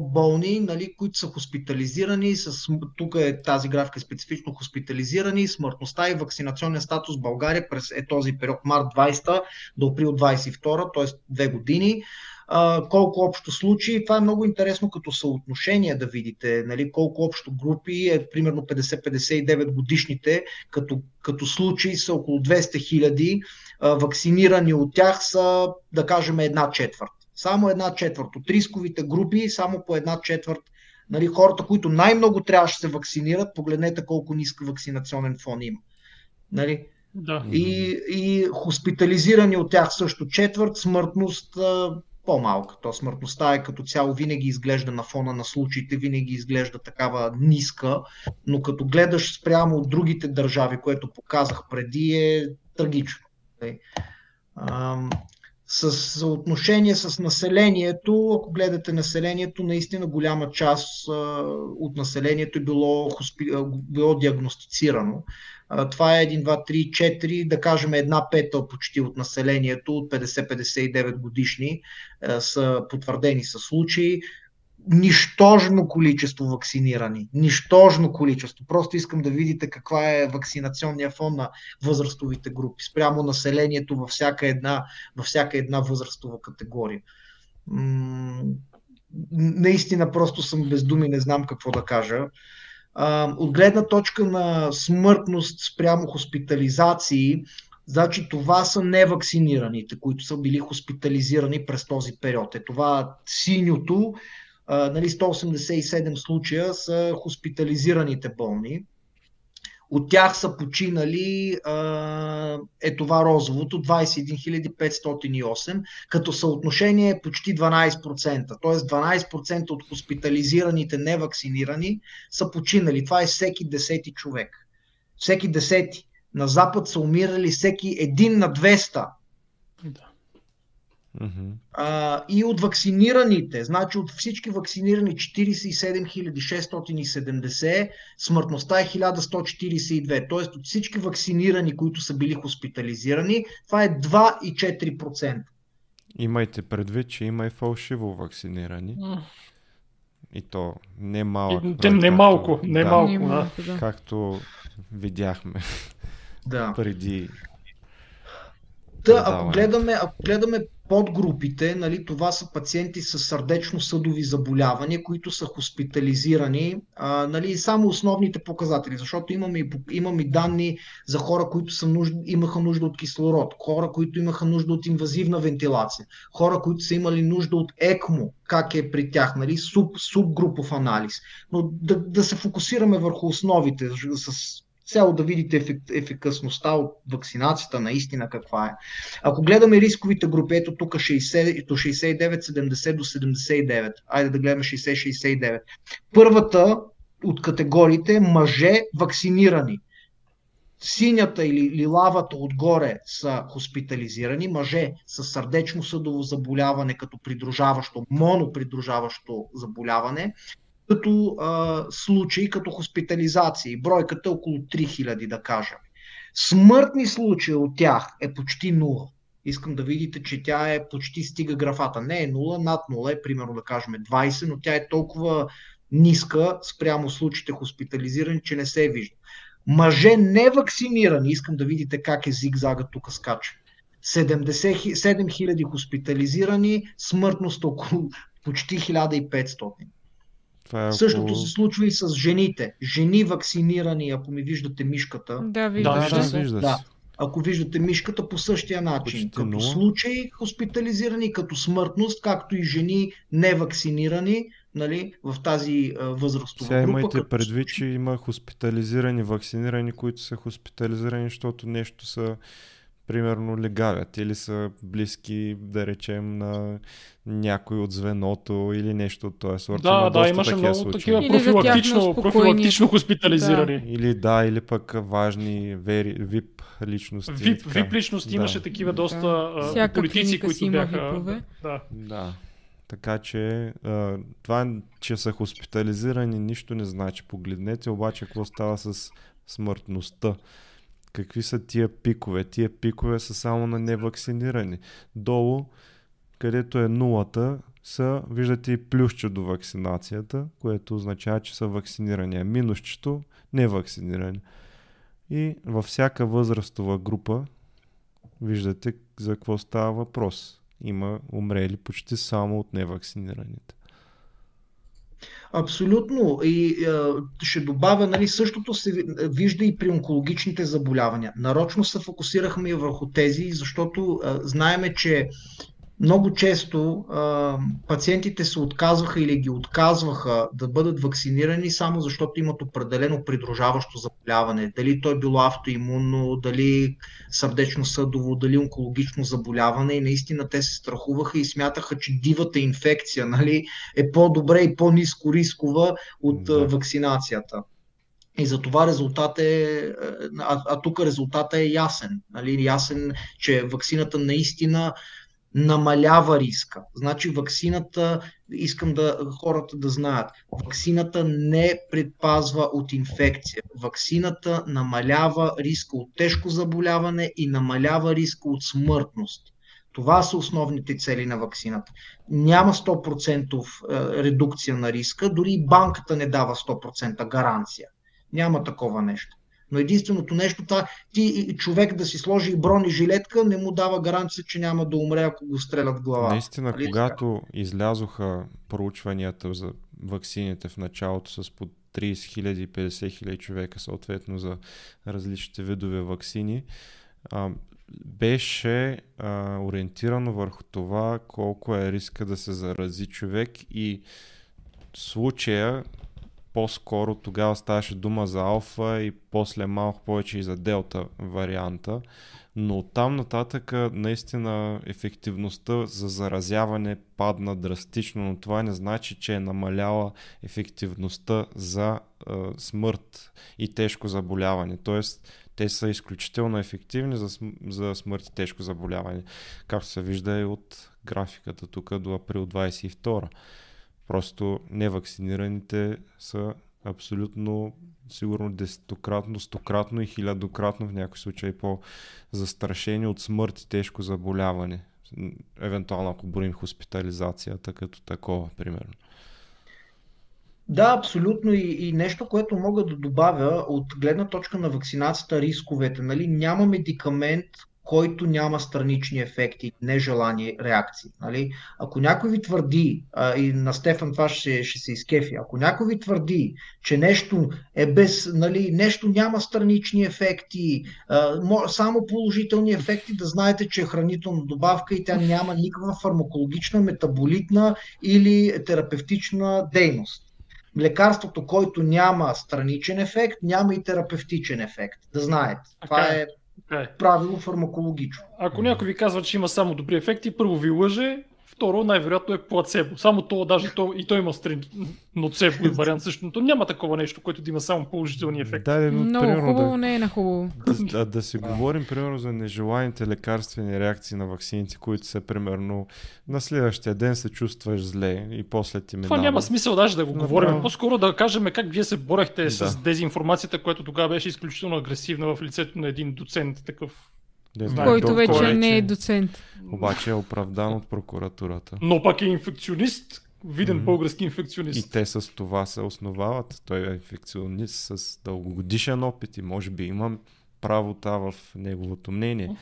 болни, нали, които са хоспитализирани, с, тук е тази графика специфично хоспитализирани, смъртността и вакцинационен статус в България през е този период март 20 до април 22, т.е. две години а, колко общо случаи. Това е много интересно като съотношение да видите нали, колко общо групи е примерно 50-59 годишните като, като случаи са около 200 хиляди, вакцинирани от тях са да кажем една четвърт. Само една четвърт. От рисковите групи само по една четвърт нали, хората, които най-много трябваше да се вакцинират, погледнете колко ниска вакцинационен фон има. Нали? Да. И, и хоспитализирани от тях също четвърт, смъртност по-малка. То смъртността е като цяло винаги изглежда на фона на случаите, винаги изглежда такава ниска, но като гледаш спрямо от другите държави, което показах преди, е трагично. С съотношение с населението, ако гледате населението, наистина голяма част от населението е било, било диагностицирано. Това е 1, 2, 3, 4, да кажем една пета почти от населението, от 50-59 годишни са потвърдени с случаи. Нищожно количество вакцинирани. Нищожно количество. Просто искам да видите каква е вакцинационния фон на възрастовите групи, спрямо населението във всяка една, във всяка една възрастова категория. наистина просто съм без думи, не знам какво да кажа. от гледна точка на смъртност спрямо хоспитализации, Значи това са невакцинираните, които са били хоспитализирани през този период. Е това синьото, нали, 187 случая са хоспитализираните болни. От тях са починали е това розовото 21 508, като съотношение е почти 12%. Тоест 12% от хоспитализираните невакцинирани са починали. Това е всеки десети човек. Всеки десети. На Запад са умирали всеки един на 200. Да. Uh-huh. А, и от вакцинираните, значи от всички вакцинирани 47 670, смъртността е 1142. Тоест от всички вакцинирани, които са били хоспитализирани, това е 2,4%. Имайте предвид, че има и фалшиво вакцинирани. Uh. И то не малко. Не, не малко, не да, малко, да. Както видяхме да. преди. Да, ако гледаме, ако гледаме подгрупите, нали, това са пациенти с сърдечно-съдови заболявания, които са хоспитализирани. А, нали, само основните показатели, защото имаме, имаме данни за хора, които са нужд, имаха нужда от кислород, хора, които имаха нужда от инвазивна вентилация, хора, които са имали нужда от ЕКМО, как е при тях, нали, суб, субгрупов анализ. Но да, да се фокусираме върху основите с цяло да видите ефик, ефикасността от вакцинацията, наистина каква е. Ако гледаме рисковите групи, ето тук 60, 69, 70 до 79, айде да гледаме 60-69. Първата от категориите мъже вакцинирани. Синята или лилавата отгоре са хоспитализирани, мъже с сърдечно-съдово заболяване като придружаващо, монопридружаващо заболяване, като а, случаи, като хоспитализации. Бройката е около 3000, да кажем. Смъртни случаи от тях е почти 0. Искам да видите, че тя е почти стига графата. Не е 0, над 0 е, примерно да кажем 20, но тя е толкова ниска спрямо случаите хоспитализирани, че не се вижда. Мъже невакцинирани, искам да видите как е зигзага тук скача. 7000 хоспитализирани, смъртност около почти 1500. Това е Същото около... се случва и с жените. Жени вакцинирани, ако ми виждате мишката. Да, виждаш. Да, да, вижда да. Ако виждате мишката по същия начин, Почти като 0. случаи хоспитализирани, като смъртност, както и жени невакцинирани, нали, в тази а, възрастова Сега група. имайте предвид, че има хоспитализирани, вакцинирани, които са хоспитализирани, защото нещо са примерно легавят или са близки, да речем, на някой от звеното или нещо от този сорт. Да, да, имаше много случаи. такива профилактично, профилактично хоспитализирани. Да. Или да, или пък важни вери, VIP личности. VIP, VIP личности да. имаше такива доста да. политици, които бяха... Да. да. Така че това, че са хоспитализирани, нищо не значи. Погледнете обаче какво става с смъртността какви са тия пикове. Тия пикове са само на невакцинирани. Долу, където е нулата, са, виждате и плюсче до вакцинацията, което означава, че са вакцинирани. А минусчето невакцинирани. И във всяка възрастова група виждате за какво става въпрос. Има умрели почти само от невакцинираните. Абсолютно. И а, ще добавя, нали, същото се вижда и при онкологичните заболявания. Нарочно се фокусирахме и върху тези, защото а, знаеме, че много често а, пациентите се отказваха или ги отказваха да бъдат вакцинирани само защото имат определено придружаващо заболяване. Дали то е било автоимунно, дали сърдечно-съдово, дали онкологично заболяване и наистина те се страхуваха и смятаха, че дивата инфекция нали, е по-добре и по-низко рискова от да. вакцинацията. И за това резултат е, а, а тук резултатът е ясен. Нали? Ясен, че вакцината наистина намалява риска. Значи ваксината, искам да хората да знаят, ваксината не предпазва от инфекция. Ваксината намалява риска от тежко заболяване и намалява риска от смъртност. Това са основните цели на вакцината. Няма 100% редукция на риска, дори и банката не дава 100% гаранция. Няма такова нещо. Но единственото нещо, това, ти човек да си сложи и брони жилетка, не му дава гаранция, че няма да умре, ако го стрелят в глава. Наистина, Али когато така? излязоха проучванията за ваксините в началото с под 30 000 50 000 човека, съответно за различните видове вакцини, беше а, ориентирано върху това колко е риска да се зарази човек и случая по-скоро тогава ставаше дума за алфа и после малко повече и за делта варианта, но там нататък наистина ефективността за заразяване падна драстично, но това не значи, че е намаляла ефективността за е, смърт и тежко заболяване. Тоест, те са изключително ефективни за, за смърт и тежко заболяване, както се вижда и от графиката тук до април 22. Просто невакцинираните са абсолютно сигурно десетократно, стократно и хилядократно в някои случаи по-застрашени от смърт и тежко заболяване. Евентуално ако броим хоспитализацията като такова, примерно. Да, абсолютно. И, и нещо, което мога да добавя от гледна точка на вакцинацията, рисковете. Нали? Няма медикамент, който няма странични ефекти, нежелани реакции. Нали? Ако някой ви твърди, а, и на Стефан това ще, ще се изкефи, ако някой ви твърди, че нещо е без, нали, нещо няма странични ефекти, а, само положителни ефекти, да знаете, че е хранителна добавка и тя няма никаква фармакологична, метаболитна или терапевтична дейност лекарството, който няма страничен ефект, няма и терапевтичен ефект. Да знаете. Това е е. правило фармакологично. Ако някой ви казва, че има само добри ефекти, първо ви лъже, Второ, най-вероятно е плацебо. Само то, даже то, и той има стрин ноцебо вариант същото. Няма такова нещо, което да има само положителни ефекти. Да, но, Много примерно, хубаво да, не е на хубаво. Да, да, да си говорим примерно за нежеланите лекарствени реакции на вакцините, които са примерно на следващия ден се чувстваш зле и после ти минава. Това няма смисъл даже да го говорим. Да. По-скоро да кажем как вие се борехте да. с дезинформацията, която тогава беше изключително агресивна в лицето на един доцент такъв не знае, който вече кой, не е доцент. Обаче е оправдан от прокуратурата. Но пак е инфекционист, виден mm-hmm. български инфекционист. И те с това се основават. Той е инфекционист с дългогодишен опит и може би има правота в неговото мнение.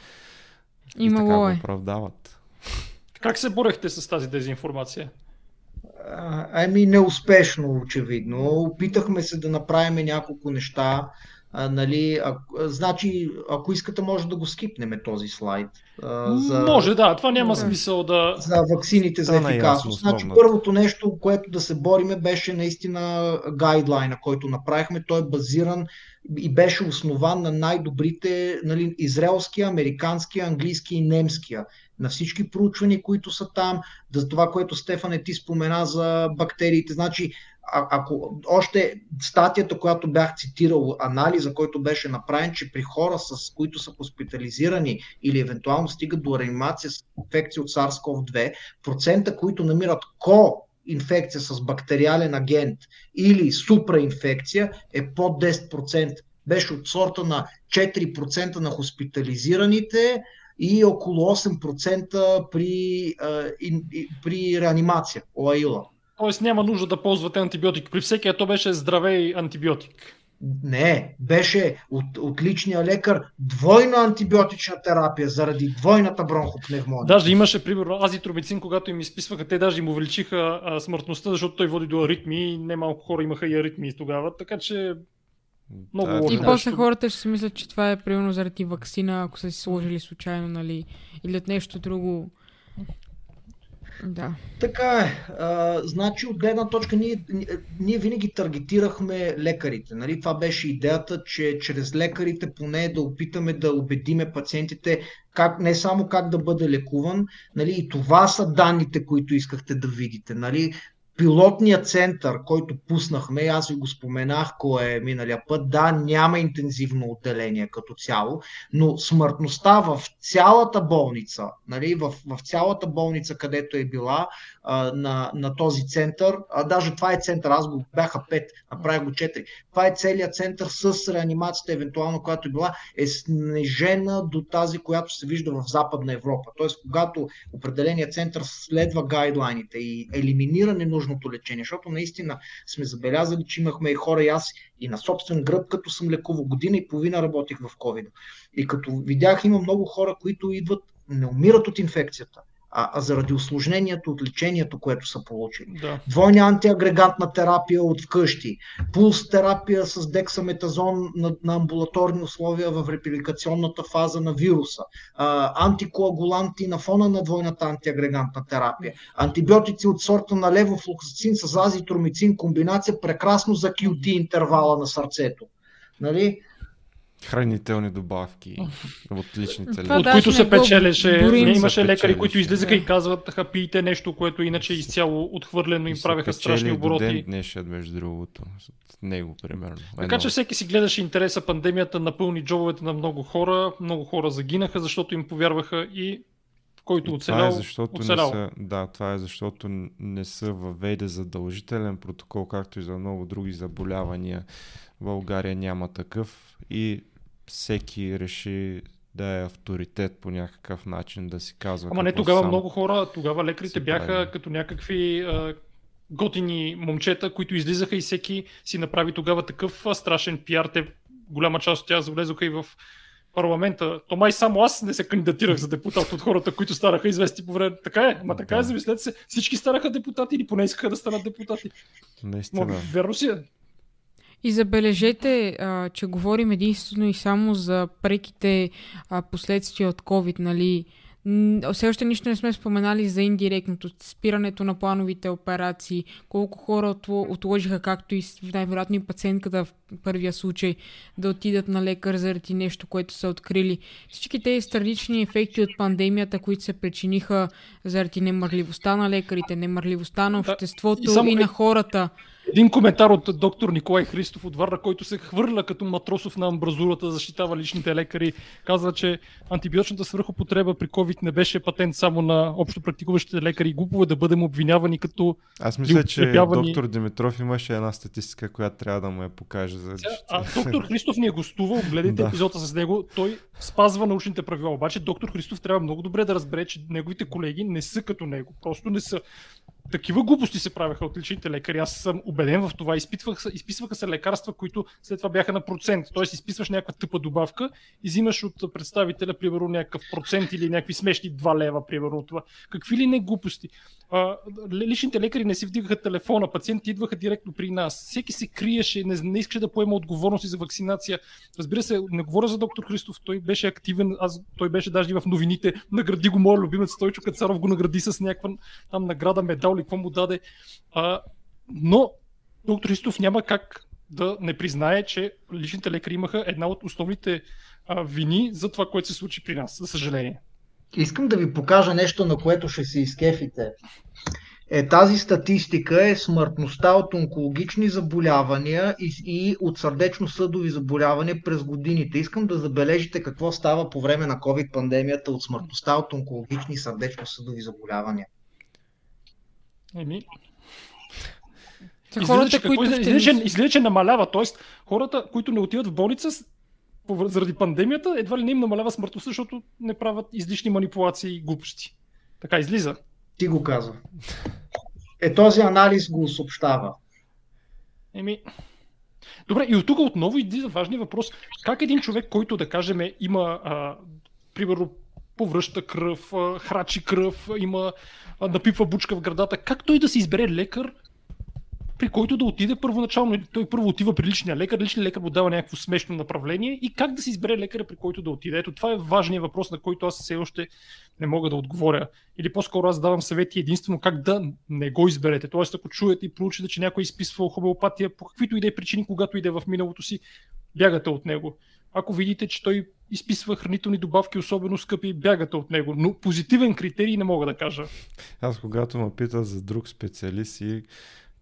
Имало и така е. го оправдават. Как се борехте с тази дезинформация? Ами неуспешно, очевидно. Опитахме се да направим няколко неща. А, нали, а, значи, ако искате, може да го скипнем този слайд. А, за, може, да, това няма смисъл да. За ваксините за ефикасност. Значи, първото нещо, което да се бориме, беше наистина гайдлайна, който направихме. Той е базиран и беше основан на най-добрите нали, израелския, американския, английски и немския. На всички проучвания, които са там, за това, което Стефан е ти спомена за бактериите. Значи, а, ако още статията, която бях цитирал, анализа, който беше направен, че при хора, с които са хоспитализирани или евентуално стигат до реанимация с инфекция от SARS-CoV-2, процента, които намират ко инфекция с бактериален агент или супраинфекция е под 10%. Беше от сорта на 4% на хоспитализираните и около 8% при, при реанимация, ОАИЛа. Тоест няма нужда да ползвате антибиотик. При всеки то беше здравей антибиотик. Не, беше от, от личния лекар двойна антибиотична терапия заради двойната бронхопневмония. Даже имаше, примерно, азитромицин, когато им изписваха, те даже им увеличиха а, смъртността, защото той води до аритми и немалко хора имаха и аритми тогава, така че много да, И после хората ще си мислят, че това е примерно заради вакцина, ако са си сложили случайно, нали, или от нещо друго. Да. Така е. А, значи от гледна точка ние, ние винаги таргетирахме лекарите. Нали? Това беше идеята, че чрез лекарите поне да опитаме да убедиме пациентите как, не само как да бъде лекуван, нали? и това са данните, които искахте да видите. Нали? Пилотният център, който пуснахме, аз ви го споменах, кое е миналия път, да, няма интензивно отделение като цяло, но смъртността в цялата болница, нали, в, в цялата болница, където е била а, на, на този център, а даже това е център, аз го бяха пет, направих го четири, това е целият център с реанимацията, евентуално, която е била, е снежена до тази, която се вижда в Западна Европа. Тоест, когато определеният център следва гайдлайните и елиминира ненужното лечение, защото наистина сме забелязали, че имахме и хора и аз и на собствен гръб, като съм лекувал година и половина работих в COVID. И като видях, има много хора, които идват, не умират от инфекцията, а, заради осложнението от лечението, което са получили. Да. Двойна антиагрегантна терапия от вкъщи, пулс терапия с дексаметазон на, на амбулаторни условия в репликационната фаза на вируса, а, антикоагуланти на фона на двойната антиагрегантна терапия, антибиотици от сорта на левофлоксацин с азитромицин, комбинация прекрасно за QT интервала на сърцето. Нали? Хранителни добавки от личните Това От които се го печелеше, не имаше лекари, които излизаха и казват, пийте нещо, което иначе е изцяло отхвърлено им правеха страшни До обороти. ден днешен, между другото. От него, примерно. Така че всеки си гледаше интереса, пандемията напълни джобовете на много хора, много хора загинаха, защото им повярваха и който оцелял, това е защото оцелял. не са, да, това е защото не са въведе задължителен протокол, както и за много други заболявания. В България няма такъв и всеки реши да е авторитет по някакъв начин, да си казва. Ама не тогава сам. много хора, тогава лекарите бяха прави. като някакви а, готини момчета, които излизаха и всеки си направи тогава такъв страшен пиар. Те, голяма част от тях залезоха и в парламента. То май само аз не се кандидатирах за депутат от хората, които станаха известни по време. Така е, ама така е, Да. замислете се. Всички станаха депутати или поне искаха да станат депутати. Ма, Наистина. верно си е. И забележете, а, че говорим единствено и само за преките а, последствия от COVID, нали? Все още нищо не сме споменали за индиректното, спирането на плановите операции, колко хора отло- отложиха, както и най-вероятно и пациентката в първия случай, да отидат на лекар заради нещо, което са открили. Всички тези странични ефекти от пандемията, които се причиниха заради немърливостта на лекарите, немърливостта на Да, обществото и само и е- на хората. Един коментар от доктор Николай Христов от Варна, който се хвърля като матросов на амбразурата, защитава личните лекари. Казва, че антибиотичната свръхопотреба при COVID не беше патент само на общо практикуващите лекари. Глупово е да бъдем обвинявани като... Аз мисля, че доктор Димитров имаше една статистика, която трябва да му я покаже. За... А доктор Христов ни е гостувал, гледайте Да. епизода с него. Той спазва научните правила. Обаче доктор Христов трябва много добре да разбере, че неговите колеги не са като него. Просто не са. Такива глупости се правеха от личните лекари. Аз съм убеден в това. Изпитвах, изписваха се лекарства, които след това бяха на процент. Тоест изписваш някаква тъпа добавка и взимаш от представителя, примерно, някакъв процент или някакви смешни 2 лева, примерно от това. Какви ли не глупости? А, личните лекари не си вдигаха телефона, пациентите идваха директно при нас. Всеки се криеше, не, не искаше да поема отговорности за вакцинация. Разбира се, не говоря за доктор Христов, той беше активен, аз, той беше даже и в новините. Награди го моят любимец Стойчо Кацаров, го награди с някаква там награда, медал или какво му даде. А, но доктор Христов няма как да не признае, че личните лекари имаха една от основните а, вини за това, което се случи при нас, за съжаление. Искам да ви покажа нещо, на което ще се изкефите. Е, тази статистика е смъртността от онкологични заболявания и, и от сърдечно-съдови заболявания през годините. Искам да забележите какво става по време на COVID-пандемията от смъртността от онкологични сърдечно-съдови заболявания. Еми, За хората, че, какво които излиза, че намалява. Тоест, хората, които не отиват в болница заради пандемията, едва ли не им намалява смъртността, защото не правят излишни манипулации и глупости. Така излиза. Ти го казва. Е, този анализ го съобщава. Еми. Добре, и от тук отново излиза важния въпрос. Как един човек, който да кажем има, а, примерно, повръща кръв, храчи кръв, има, напипва бучка в градата, как той да си избере лекар, при който да отиде първоначално, той първо отива при личния лекар, личният лекар му дава някакво смешно направление и как да си избере лекаря, при който да отиде. Ето това е важният въпрос, на който аз все още не мога да отговоря. Или по-скоро аз давам съвети единствено как да не го изберете. Тоест, ако чуете и проучите, че някой е изписвал хомеопатия по каквито и да е причини, когато иде в миналото си, бягате от него. Ако видите, че той изписва хранителни добавки, особено скъпи, бягате от него. Но позитивен критерий не мога да кажа. Аз когато ме пита за друг специалист и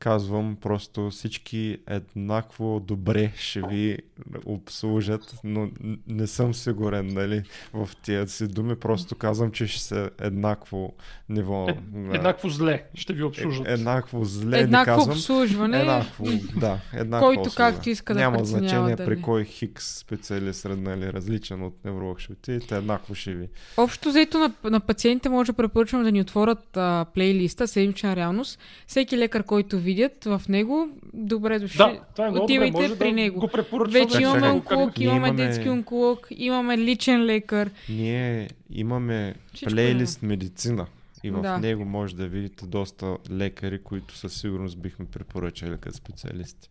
казвам просто всички еднакво добре ще ви обслужат, но не съм сигурен нали, в тия си думи, просто казвам, че ще са еднакво ниво. Е, еднакво зле ще ви обслужат. Е, еднакво зле еднакво казвам. обслужване. Еднакво, да, еднакво Който както иска да Няма значение дали. при кой хикс специалист нали, различен от невролог ще отидете, еднакво ще ви. Общо взето на, на пациентите може да препоръчвам да ни отворят а, плейлиста Седмична реалност. Всеки лекар, който ви видят в него, добре дошли. Да, това е много Отивайте добре, може при да него. Го. Вече имаме онколог, имаме имаме- детски онколог, имаме личен лекар. Ние имаме Всичко плейлист медицина и в Да. него може да видите доста лекари, които със сигурност бихме препоръчали като специалисти.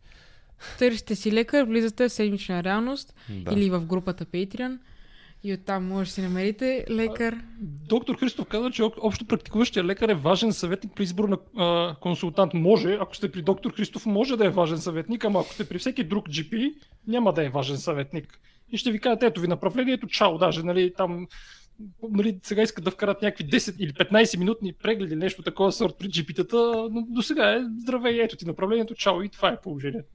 Търсите си лекар, влизате в седмична реалност Да. или в групата Patreon и оттам може да си намерите лекар. Доктор Христов каза, че об- общо практикуващия лекар е важен съветник при избор на а, консултант. Може, ако сте при доктор Христов, може да е важен съветник, ама ако сте при всеки друг GP, няма да е важен съветник. И ще ви кажат, ето ви направлението, чао, даже, нали, там нали, сега искат да вкарат някакви 10 или 15 минутни прегледи, нещо такова сорт при GP-тата, но до сега е здравей, ето ти направлението, чао и това е положението.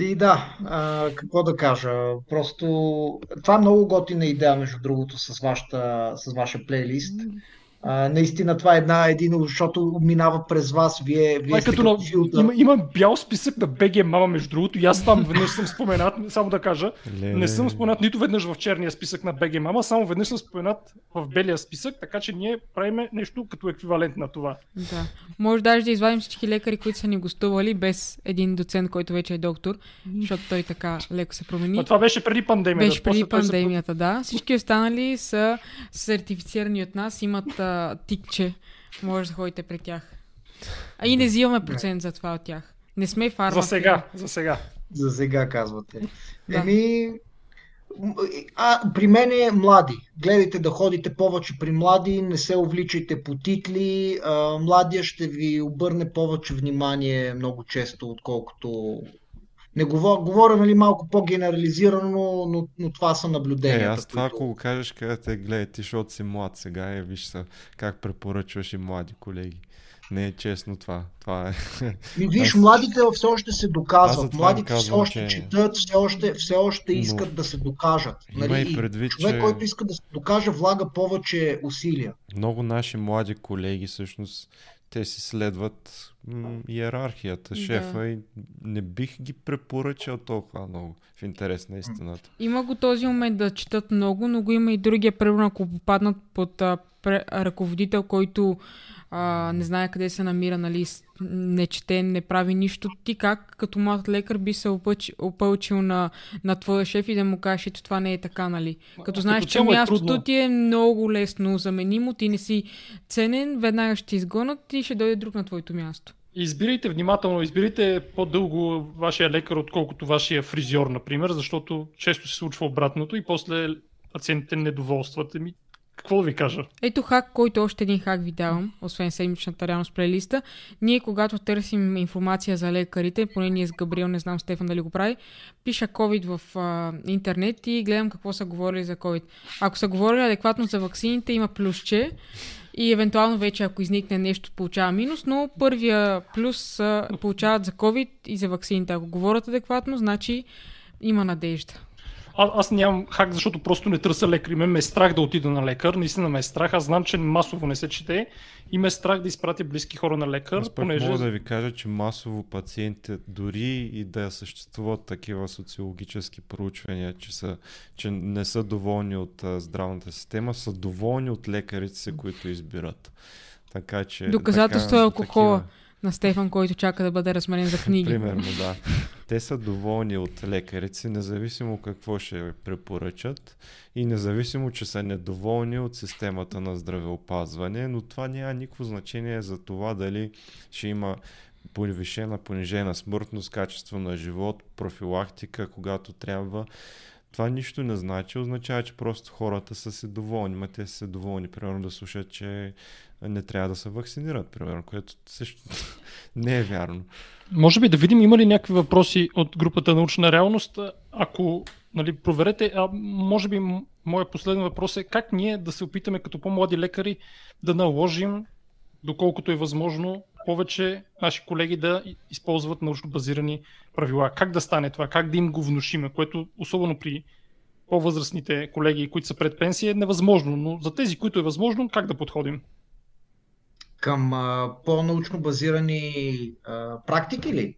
И да, а, какво да кажа. Просто това е много готина идея, между другото, с, вашата, с вашия плейлист. А, наистина това е една, един, защото минава през вас. Вие, вие сте като на... филтър. има, има бял списък на BG Мама, между другото, и аз там веднъж съм споменат, <laughs> само да кажа, Леле. не съм споменат нито веднъж в черния списък на BG Мама, само веднъж съм споменат в белия списък, така че ние правиме нещо като еквивалент на това. Да. Може даже да извадим всички лекари, които са ни гостували, без един доцент, който вече е доктор, защото той така леко се промени. Но това беше преди пандемията. Беше преди пандемията, да. Всички останали са сертифицирани от нас, имат а, тикче. Може да ходите при тях. А и не взимаме процент за това от тях. Не сме фарма. За сега, за сега. За сега казвате. Да. Еми, а, при мен е млади. Гледайте да ходите повече при млади, не се увличайте по титли. А, младия ще ви обърне повече внимание много често, отколкото... Не говоря, говоря нали, малко по-генерализирано, но, но, но това са Е, наблюденията. аз това, които- ако го кажеш, където гледай ти, защото си млад сега и виж са, как препоръчваш и млади колеги. Не е честно това. Това е. Ми, виж, младите все още се Аз доказват. Младите им все казвам, още че- четат, все още, все още Но- искат да се докажат. Има Нали? и предвид, човек, че- който иска да се докаже, влага повече усилия. Много наши млади колеги всъщност те си следват м- иерархията, Да. шефа и не бих ги препоръчал толкова много в интерес на истината. Има го този момент да четат много, но го има и другия, примерно ако попаднат под а, пре, ръководител, който а, не знае къде се намира, нали, не чете, не прави нищо. Ти как, като млад лекар, би се опъч, опълчил на, на твоя шеф и да му кажеш, ето това не е така, нали? Като знаеш, че е мястото трудно. ти е много лесно заменимо, ти не си ценен, веднага ще те изгонят и ще дойде друг на твоето място. Избирайте внимателно, избирайте по-дълго вашия лекар, отколкото вашия фризьор, например, защото често се случва обратното и после пациентите недоволстват. Еми, какво ви кажа? Ето хак, който още един хак ви давам, освен седмичната реалност плейлиста. Ние, когато търсим информация за лекарите, поне ние с Габриел, не знам Стефан дали го прави, пиша COVID в а, интернет и гледам какво са говорили за COVID. Ако са говорили адекватно за ваксините, има плюсче и евентуално вече, ако изникне нещо, получава минус, но първия плюс а, получават за COVID и за ваксините. Ако говорят адекватно, значи има надежда. А, аз нямам хак, защото просто не търся лекари. Мен ме е страх да отида на лекар. Наистина ме е страх. Аз знам, че масово не се чете. И ме е страх да изпратя близки хора на лекар, Аз понеже... мога да ви кажа, че масово пациентите, дори и да съществуват такива социологически проучвания, че, са, че не са доволни от а, здравната система, са доволни от лекарите си, които избират. Така че. Доказателство е алкохола. такива- На Стефан, който чака да бъде разменен за книги. Примерно, да. Те са доволни от лекарите си, независимо какво ще препоръчат и независимо, че са недоволни от системата на здравеопазване, но това няма никакво значение за това дали ще има повишена, понижена смъртност, качество на живот, профилактика, когато трябва. Това нищо не значи, означава, че просто хората са си доволни. Ма те са доволни, примерно, да слушат, че не трябва да се вакцинират, примерно, което също <laughs> не е вярно. Може би да видим има ли някакви въпроси от групата научна реалност. Ако нали, проверете. А, може би моят последен въпрос е как ние да се опитаме като по-млади лекари да наложим, доколкото е възможно, повече наши колеги да използват научно базирани правила. Как да стане това? Как да им го внушиме? Което особено при по-възрастните колеги, които са пред пенсия, е невъзможно. Но за тези, които е възможно, как да подходим? Към по-научно базирани а, практики ли?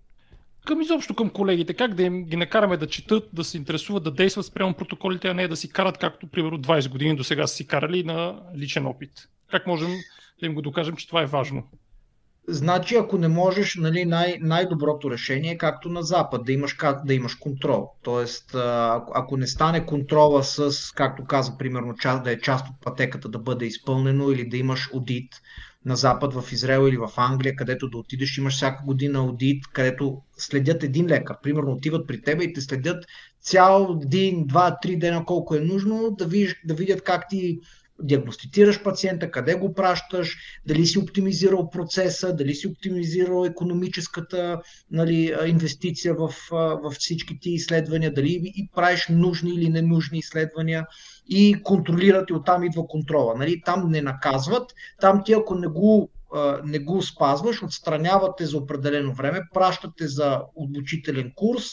Към изобщо към колегите. Как да им ги накараме да четат, да се интересуват, да действат спрямо протоколите, а не да си карат както примерно 20 години до сега са си карали на личен опит. Как можем да им го докажем, че това е важно? Значи, ако не можеш, нали, най- най-доброто решение е както на Запад, да имаш, да имаш контрол. Тоест, ако, ако не стане контрола с, както каза, примерно, част, да е част от пътеката да бъде изпълнено или да имаш аудит на Запад, в Израел или в Англия, където да отидеш, имаш всяка година аудит, където следят един лекар. Примерно отиват при тебе и те следят цял един, два, три дена, колко е нужно, да, виж, да видят как ти диагностицираш пациента, къде го пращаш, дали си оптимизирал процеса, дали си оптимизирал економическата нали, инвестиция в, в всички ти изследвания, дали и правиш нужни или ненужни изследвания и контролират и оттам идва контрола. Нали, там не наказват, там ти ако не го не го спазваш, отстранявате за определено време, пращате за обучителен курс,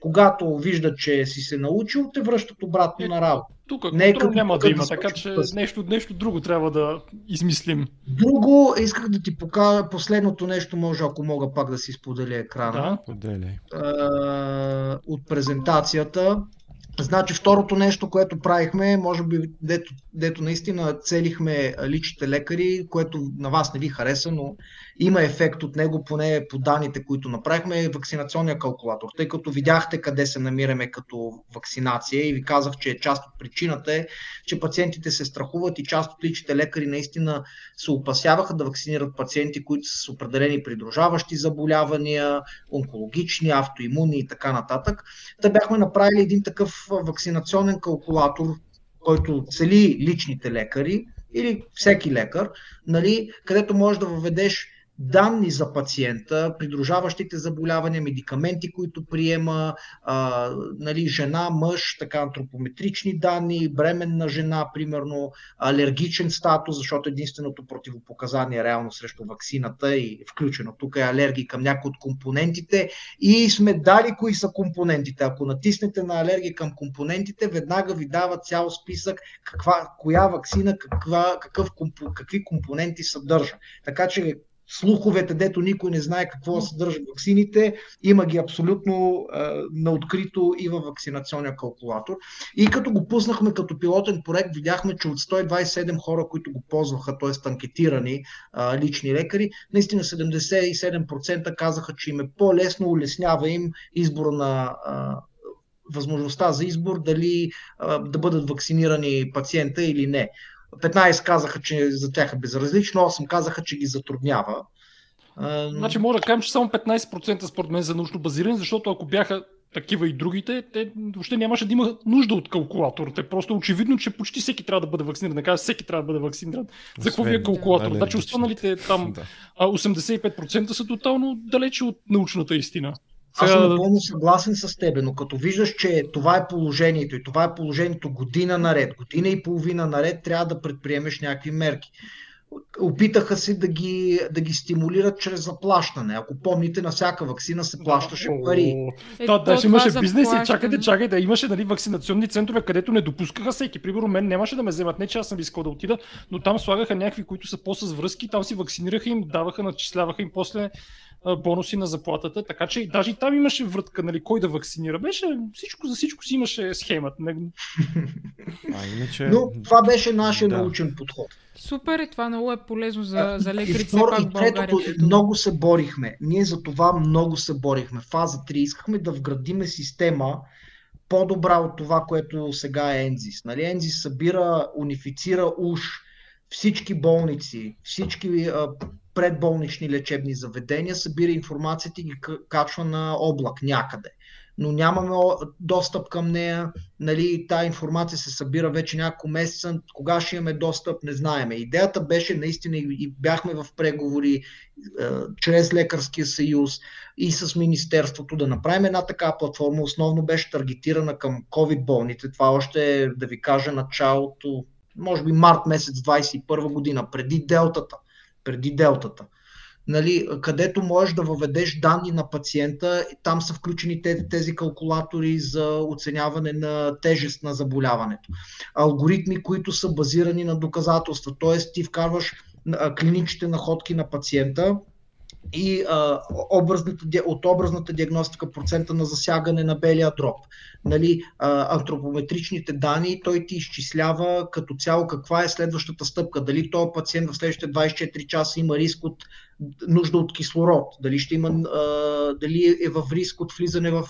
когато виждат, че си се научил, те връщат обратно е, на работа. Тук не е като, няма да има, така че нещо, нещо друго трябва да измислим. Друго, исках да ти покажа последното нещо, може ако мога пак да си споделя екрана. Да, от презентацията. Значи второто нещо, което правихме, може би дето, дето наистина целихме личните лекари, което на вас не ви хареса, но има ефект от него, поне по данните, които направихме, е вакцинационния калкулатор. Тъй като видяхте къде се намираме като вакцинация и ви казах, че част от причината е, че пациентите се страхуват и част от личните лекари наистина се опасяваха да вакцинират пациенти, които са с определени придружаващи заболявания, онкологични, автоимуни и така нататък. Та бяхме направили един такъв вакцинационен калкулатор, който цели личните лекари или всеки лекар, нали, където можеш да въведеш данни за пациента, придружаващите заболявания, медикаменти, които приема, а, нали, жена, мъж, така антропометрични данни, бременна жена, примерно, алергичен статус, защото единственото противопоказание реално срещу вакцината и включено тук е алергия към някои от компонентите и сме дали кои са компонентите. Ако натиснете на алергия към компонентите, веднага ви дава цял списък каква, коя вакцина, каква, какъв, какви компоненти съдържа. Така че слуховете, дето никой не знае какво съдържа ваксините, има ги абсолютно а, на открито и във вакцинационния калкулатор. И като го пуснахме като пилотен проект, видяхме, че от 127 хора, които го ползваха, т.е. анкетирани а, лични лекари, наистина 77% казаха, че им е по-лесно, улеснява им избора на а, възможността за избор дали а, да бъдат вакцинирани пациента или не. 15 казаха, че за тях е безразлично, 8 казаха, че ги затруднява. Значи може да кажем, че само 15% според мен за научно базиране, защото ако бяха такива и другите, те въобще нямаше да има нужда от калкулатор. Те просто очевидно, че почти всеки трябва да бъде вакциниран. Да кажа, всеки трябва да бъде вакциниран. За какво ви е калкулатор? Да, значи останалите там 85% са тотално далече от научната истина. Аз съм напълно съгласен с тебе, но като виждаш, че това е положението и това е положението година наред, година и половина наред, трябва да предприемеш някакви мерки. Опитаха се да ги, да ги стимулират чрез заплащане. Ако помните, на всяка вакцина се плащаше пари. Е, да, даже имаше бизнес и чакайте, чакайте, имаше нали, вакцинационни центрове, където не допускаха всеки. Примерно мен нямаше да ме вземат, не че аз съм искал да отида, но там слагаха някакви, които са по-с връзки, там си вакцинираха им, даваха, начисляваха им после бонуси на заплатата, така че даже и там имаше вратка, нали, кой да вакцинира. Беше всичко за всичко си имаше схемата. А, иначе... Но това беше нашия да. научен подход. Супер, и това много е полезно за, за лекарите. И, второ, и третото, много се борихме. Ние за това много се борихме. Фаза 3 искахме да вградиме система, по-добра от това, което сега е Ензис. Нали? Ензис събира, унифицира уж всички болници, всички а, предболнични лечебни заведения, събира информацията и ги качва на облак някъде. Но нямаме достъп към нея. Нали, та информация се събира вече няколко месеца. Кога ще имаме достъп, не знаеме. Идеята беше наистина и бяхме в преговори е, чрез Лекарския съюз и с Министерството да направим една така платформа. Основно беше таргетирана към COVID болните. Това още е, да ви кажа, началото, може би март месец 2021 година, преди делтата. Преди делтата нали, където можеш да въведеш данни на пациента. Там са включени тези, тези калкулатори за оценяване на тежест на заболяването. Алгоритми, които са базирани на доказателства. Т.е. ти вкарваш клиничните находки на пациента, и а, образната, от образната диагностика процента на засягане на белия дроб. Нали, а, антропометричните данни, той ти изчислява като цяло каква е следващата стъпка. Дали този пациент в следващите 24 часа има риск от нужда от кислород, дали, ще има, а, дали е в риск от влизане в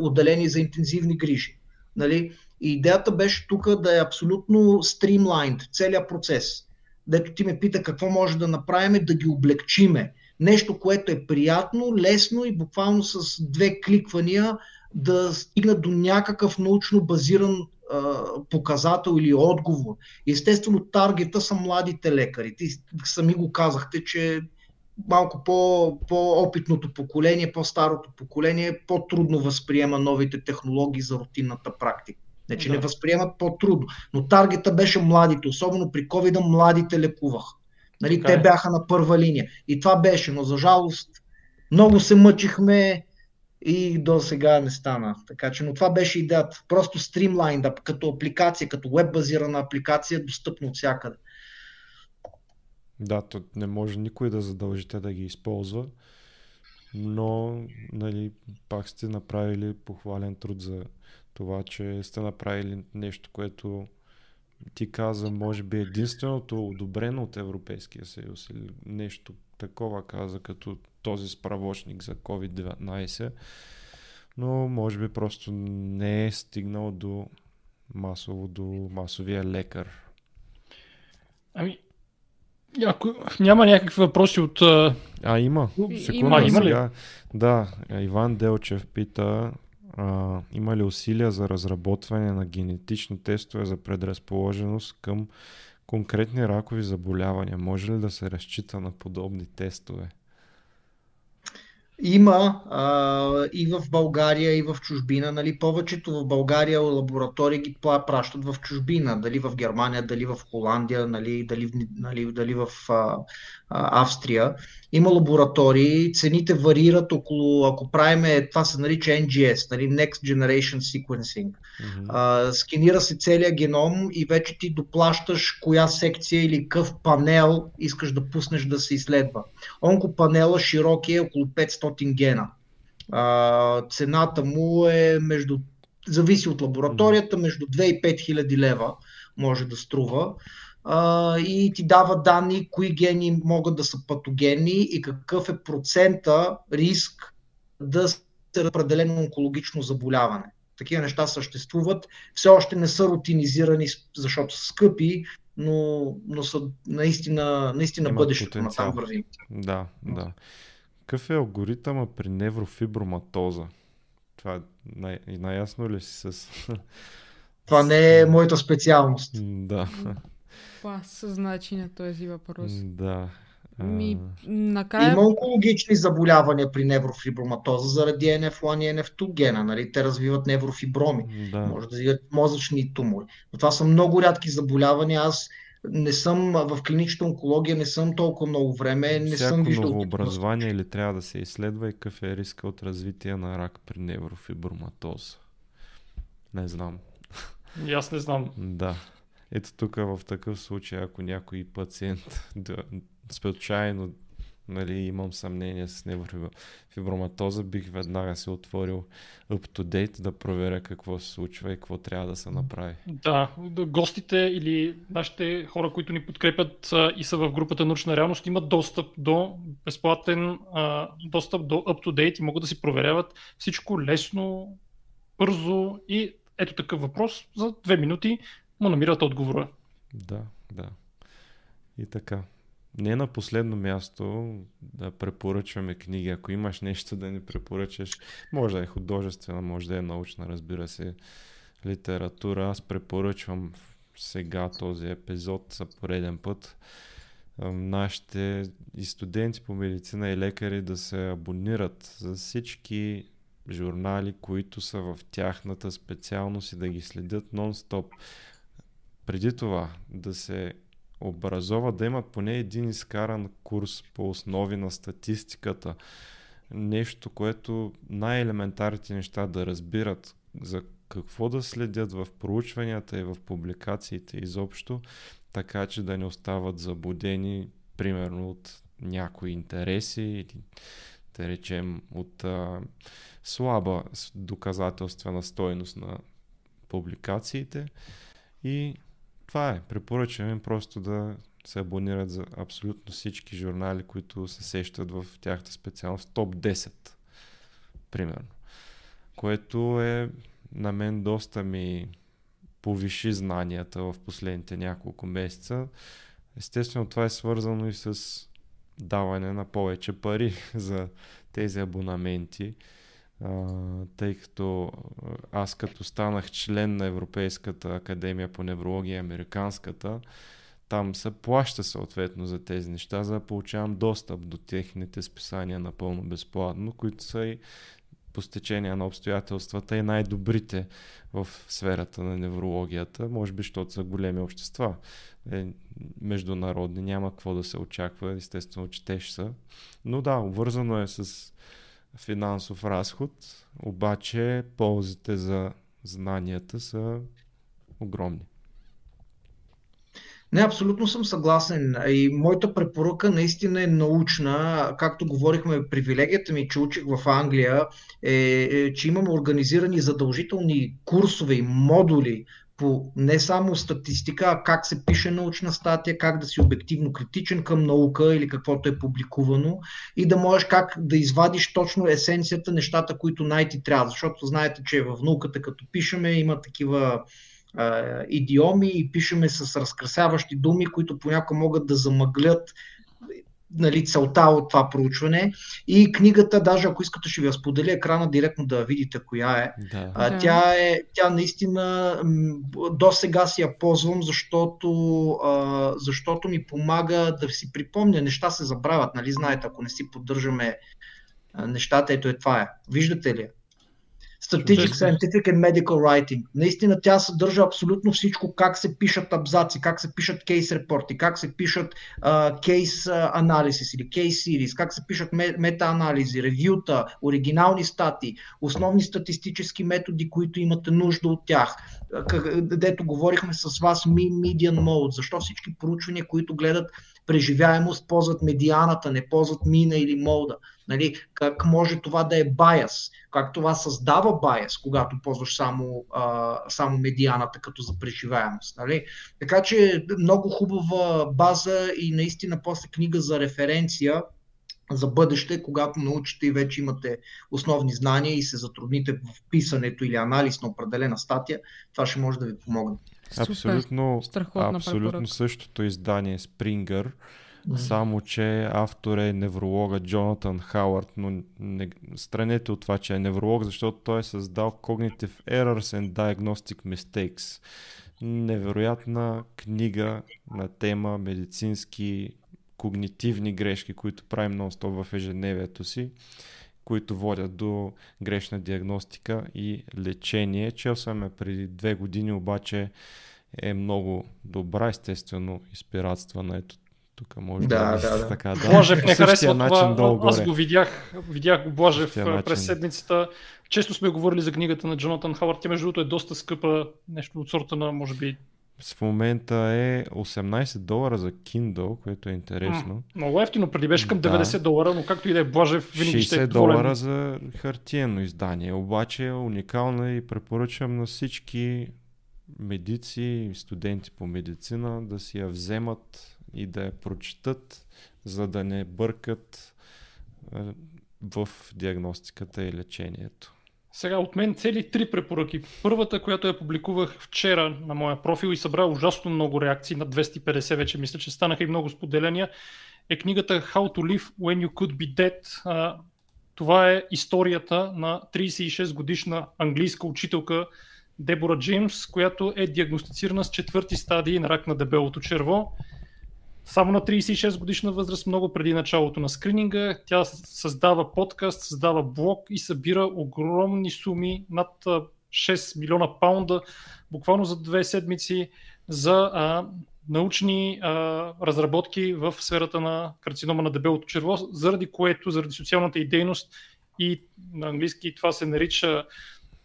отделение за интензивни грижи. Нали? И идеята беше тук да е абсолютно стримлайнд, целият процес. Дето ти ме пита какво може да направим, да ги облегчиме Нещо, което е приятно, лесно и буквално с две кликвания да стигнат до някакъв научно базиран показател или отговор. Естествено, таргета са младите лекари. Ти сами го казахте, че малко по, по-опитното поколение, по-старото поколение по-трудно възприема новите технологии за рутинната практика. Не, че да. не възприемат по-трудно. Но таргета беше младите, особено при COVID младите лекувах. Нали, те е. бяха на първа линия. И това беше, но за жалост много се мъчихме и до сега не стана. Така че, но това беше идеята. Просто стримлайн, да, като апликация, като веб-базирана апликация, достъпна от всякъде. Да, то не може никой да задължите да ги използва, но нали, пак сте направили похвален труд за това, че сте направили нещо, което ти каза, може би единственото одобрено от Европейския съюз или нещо такова каза, като този справочник за COVID-19, но може би просто не е стигнал до масово, до масовия лекар. Ами, ако няма някакви въпроси от... А, има. Секунда, има, има ли? Да, Иван Делчев пита а, има ли усилия за разработване на генетични тестове за предразположеност към конкретни ракови заболявания? Може ли да се разчита на подобни тестове? Има а, и в България, и в чужбина. Нали, повечето в България лаборатории ги пращат в чужбина. Дали в Германия, дали в Холандия, нали, дали, нали, дали в а, Австрия. Има лаборатории, цените варират около, ако правиме, това се нарича NGS, нали, Next Generation Sequencing. Mm-hmm. А, сканира се целият геном и вече ти доплащаш коя секция или къв панел искаш да пуснеш да се изследва. Онкопанела широк е около 500 гена. А, цената му е между, зависи от лабораторията, между 2 и 5 хиляди лева може да струва а, и ти дава данни кои гени могат да са патогенни и какъв е процента риск да се определено онкологично заболяване. Такива неща съществуват. Все още не са рутинизирани, защото са скъпи, но, но са наистина, наистина бъдещето на там вървим. Да, да. Какъв е алгоритъма при неврофиброматоза? Това е най- най-ясно ли си с... Това не е моята специалност. Да. Това значи на този въпрос. Да. Ми, накрая... Има онкологични заболявания при неврофиброматоза заради NF1 и NF2 гена. Нали? Те развиват неврофиброми. Да. Може да развиват мозъчни тумори. Но това са много рядки заболявания. Аз не съм в клинична онкология, не съм толкова много време, не Всяко съм виждал. образование или трябва да се изследва и какъв е риска от развитие на рак при неврофиброматоза? Не знам. И аз не знам. Да. Ето тук в такъв случай, ако някой пациент <laughs> да, случайно нали, имам съмнение с неврофиброматоза, бих веднага се отворил up-to-date да проверя какво се случва и какво трябва да се направи. Да, гостите или нашите хора, които ни подкрепят и са в групата научна реалност, имат достъп до безплатен достъп до up-to-date и могат да си проверяват всичко лесно, бързо и ето такъв въпрос за две минути му намират отговора. Да, да. И така. Не на последно място да препоръчваме книги. Ако имаш нещо да ни препоръчаш, може да е художествена, може да е научна, разбира се, литература. Аз препоръчвам сега този епизод за пореден път нашите и студенти по медицина и лекари да се абонират за всички журнали, които са в тяхната специалност и да ги следят нон-стоп. Преди това да се образоват, да имат поне един изкаран курс по основи на статистиката. Нещо, което най-елементарните неща да разбират за какво да следят в проучванията и в публикациите изобщо, така че да не остават заблудени, примерно от някои интереси или да речем от а, слаба доказателствена стойност на публикациите. И това е. Препоръчвам просто да се абонират за абсолютно всички журнали, които се сещат в тяхната специалност. Топ 10, примерно. Което е на мен доста ми повиши знанията в последните няколко месеца. Естествено, това е свързано и с даване на повече пари <laughs> за тези абонаменти, тъй като аз като станах член на Европейската академия по неврология, американската, там се плаща съответно за тези неща, за да получавам достъп до техните списания напълно безплатно, които са и по стечение на обстоятелствата и най-добрите в сферата на неврологията, може би, защото са големи общества. Е, международни, няма какво да се очаква, естествено, че те ще са. Но да, обвързано е с финансов разход, обаче ползите за знанията са огромни. Не, абсолютно съм съгласен. И моята препоръка наистина е научна. Както говорихме, привилегията ми, че учих в Англия, е, е че имаме организирани задължителни курсове и модули по не само статистика, а как се пише научна статия, как да си обективно критичен към наука или каквото е публикувано и да можеш как да извадиш точно есенцията, нещата, които най-ти трябва. Защото знаете, че в науката, като пишеме, има такива идиоми и пишеме с разкрасяващи думи, които понякога могат да замъглят нали, целта от това проучване. И книгата, даже ако искате, ще ви я споделя екрана директно да видите коя е. Да. А, тя е. Тя наистина до сега си я ползвам, защото, а, защото ми помага да си припомня. Неща се забравят, нали знаете, ако не си поддържаме нещата, ето е това е. Виждате ли? Strategic Scientific and Medical Writing. Наистина тя съдържа абсолютно всичко, как се пишат абзаци, как се пишат кейс репорти, как се пишат кейс анализис или кейс сирис, как се пишат мета-анализи, ревюта, оригинални статии, основни статистически методи, които имате нужда от тях. Дето говорихме с вас Median Mode, защо всички проучвания, които гледат преживяемост, ползват медианата, не ползват мина или молда. Нали, как може това да е байас, как това създава байас, когато ползваш само, а, само медианата като за преживяемост. Нали? Така че много хубава база и наистина после книга за референция за бъдеще, когато научите и вече имате основни знания и се затрудните в писането или анализ на определена статия, това ще може да ви помогне. Абсолютно, абсолютно същото издание Springer, само че автор е невролога Джонатан Хауърд, но не, странете от това, че е невролог, защото той е създал Cognitive Errors and Diagnostic Mistakes. Невероятна книга на тема медицински когнитивни грешки, които правим нон-стоп в ежедневието си които водят до грешна диагностика и лечение. Чел съм я преди две години, обаче е много добра, естествено, изпиратствана. Ето тук може да, да, да, да. така. Да. Блажев не харесва начин това. Аз го видях, видях Блажев през седмицата. Често сме говорили за книгата на Джонатан Хавард. Тя между другото е доста скъпа, нещо от сорта на може би в момента е 18 долара за Kindle, което е интересно. А, много ефтино, преди беше към 90 да. долара, но както и да е Блажев, винаги 60 ще е долара за хартиено издание, обаче е уникална и препоръчвам на всички медици, студенти по медицина да си я вземат и да я прочитат, за да не бъркат в диагностиката и лечението. Сега от мен цели три препоръки. Първата, която я публикувах вчера на моя профил и събра ужасно много реакции, на 250 вече мисля, че станаха и много споделяния, е книгата How to Live When You Could Be Dead. Това е историята на 36 годишна английска учителка Дебора Джеймс, която е диагностицирана с четвърти стадии на рак на дебелото черво. Само на 36 годишна възраст, много преди началото на скрининга, тя създава подкаст, създава блог и събира огромни суми, над 6 милиона паунда, буквално за две седмици, за а, научни а, разработки в сферата на карцинома на дебелото черво, заради което, заради социалната и дейност и на английски това се нарича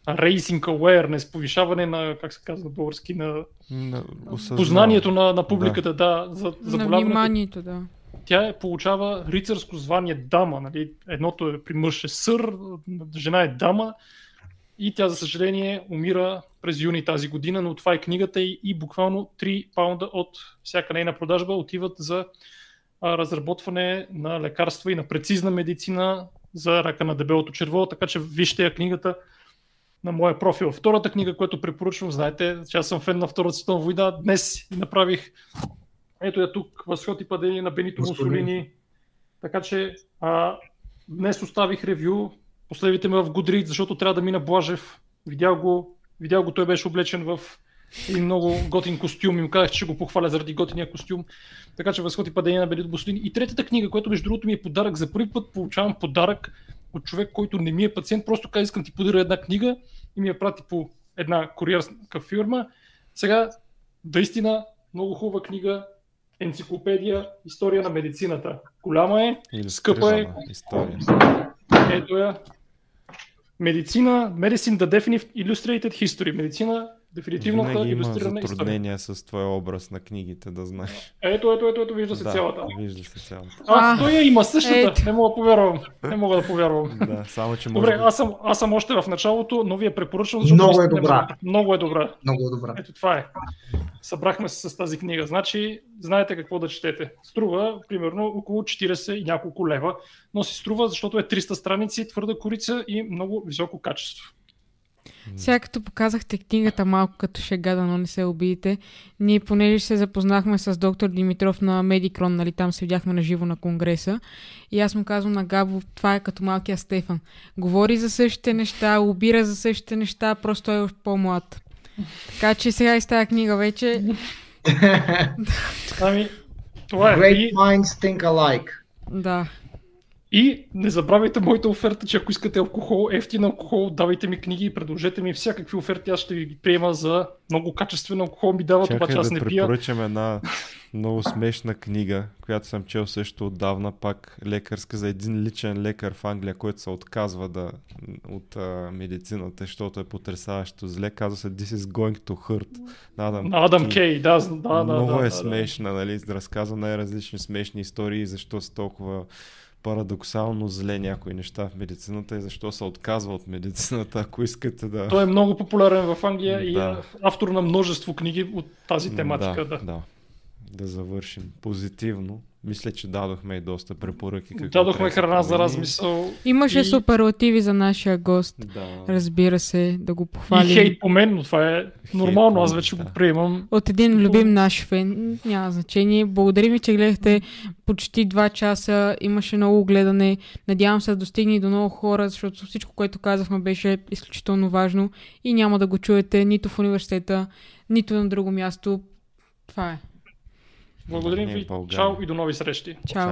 raising awareness, повишаване на, как се казва български, на, на познанието на, на публиката, да, да за, за на вниманието, да. Тя е, получава рицарско звание дама, нали? едното е при мъж е сър, жена е дама и тя, за съжаление, умира през юни тази година, но това е книгата и, и буквално 3 паунда от всяка нейна продажба отиват за а, разработване на лекарства и на прецизна медицина за рака на дебелото черво, така че вижте я книгата на моя профил. Втората книга, която препоръчвам, знаете, че аз съм фен на Втората световна война, днес направих ето я тук, Възход и падение на Бенито Мусолини. Така че а, днес оставих ревю, последвайте ме в Goodreads, защото трябва да мина Блажев. Видял го, видял го, той беше облечен в един много готин костюм и му казах, че го похваля заради готиния костюм. Така че възход и падение на Бенито Мусолини. И третата книга, която между другото ми е подарък, за първи път получавам подарък от човек, който не ми е пациент, просто каза, искам ти подаря една книга и ми я прати по една куриерска фирма. Сега, наистина, много хубава книга, енциклопедия, история на медицината. Голяма е, скъпа е. История. Ето я. Медицина, Medicine the Definite Illustrated History. Медицина Дефинитивната Винаги има затруднения история. с твоя образ на книгите, да знаеш. Ето, ето, ето, ето вижда се да, цялата. Вижда се цялата. А, а той я има същата. Ето. Не мога да повярвам. Не мога да повярвам. да, само че може Добре, аз съм, аз съм още в началото, но ви я препоръчвам. Защото много е добра. Много е добра. Много е добра. Ето това е. Събрахме се с тази книга. Значи, знаете какво да четете. Струва, примерно, около 40 и няколко лева, но си струва, защото е 300 страници, твърда корица и много високо качество. Сега като показахте книгата малко като шега, но не се обидите, ние понеже се запознахме с доктор Димитров на Медикрон, нали там се видяхме на живо на конгреса и аз му казвам на Габо, това е като малкия Стефан. Говори за същите неща, обира за същите неща, просто той е по-млад. Така че сега и с тази книга вече... <laughs> ами, това е. Great minds think alike. Да. И не забравяйте моята оферта, че ако искате алкохол, ефтин алкохол, давайте ми книги и предложете ми всякакви оферти, аз ще ви ги приема за много качествен алкохол ми дават, обаче аз да не пия. препоръчам една много смешна книга, която съм чел също отдавна, пак лекарска за един личен лекар в Англия, който се отказва да, от а, медицината, защото е потрясаващо зле. Казва се This is going to hurt. Адам, Адам Кей, да, да, да. Много да, е да, смешна, нали? Разказва най-различни смешни истории, защо са толкова парадоксално зле някои неща в медицината и защо се отказва от медицината, ако искате да... Той е много популярен в Англия да. и е автор на множество книги от тази тематика. Да, да. да. Да завършим позитивно. Мисля, че дадохме и доста препоръки. Дадохме храна за размисъл. Имаше и... суперлативи за нашия гост. Да. Разбира се, да го похвалим. И хейт по мен, но това е нормално, аз вече да. го приемам. От един любим наш фен, няма значение. Благодарим ви, че гледахте почти 2 часа. Имаше много гледане. Надявам се да достигне и до много хора, защото всичко, което казахме, беше изключително важно и няма да го чуете нито в университета, нито на друго място. Това е. Благодарим ви. Чао и до нови срещи. Чао.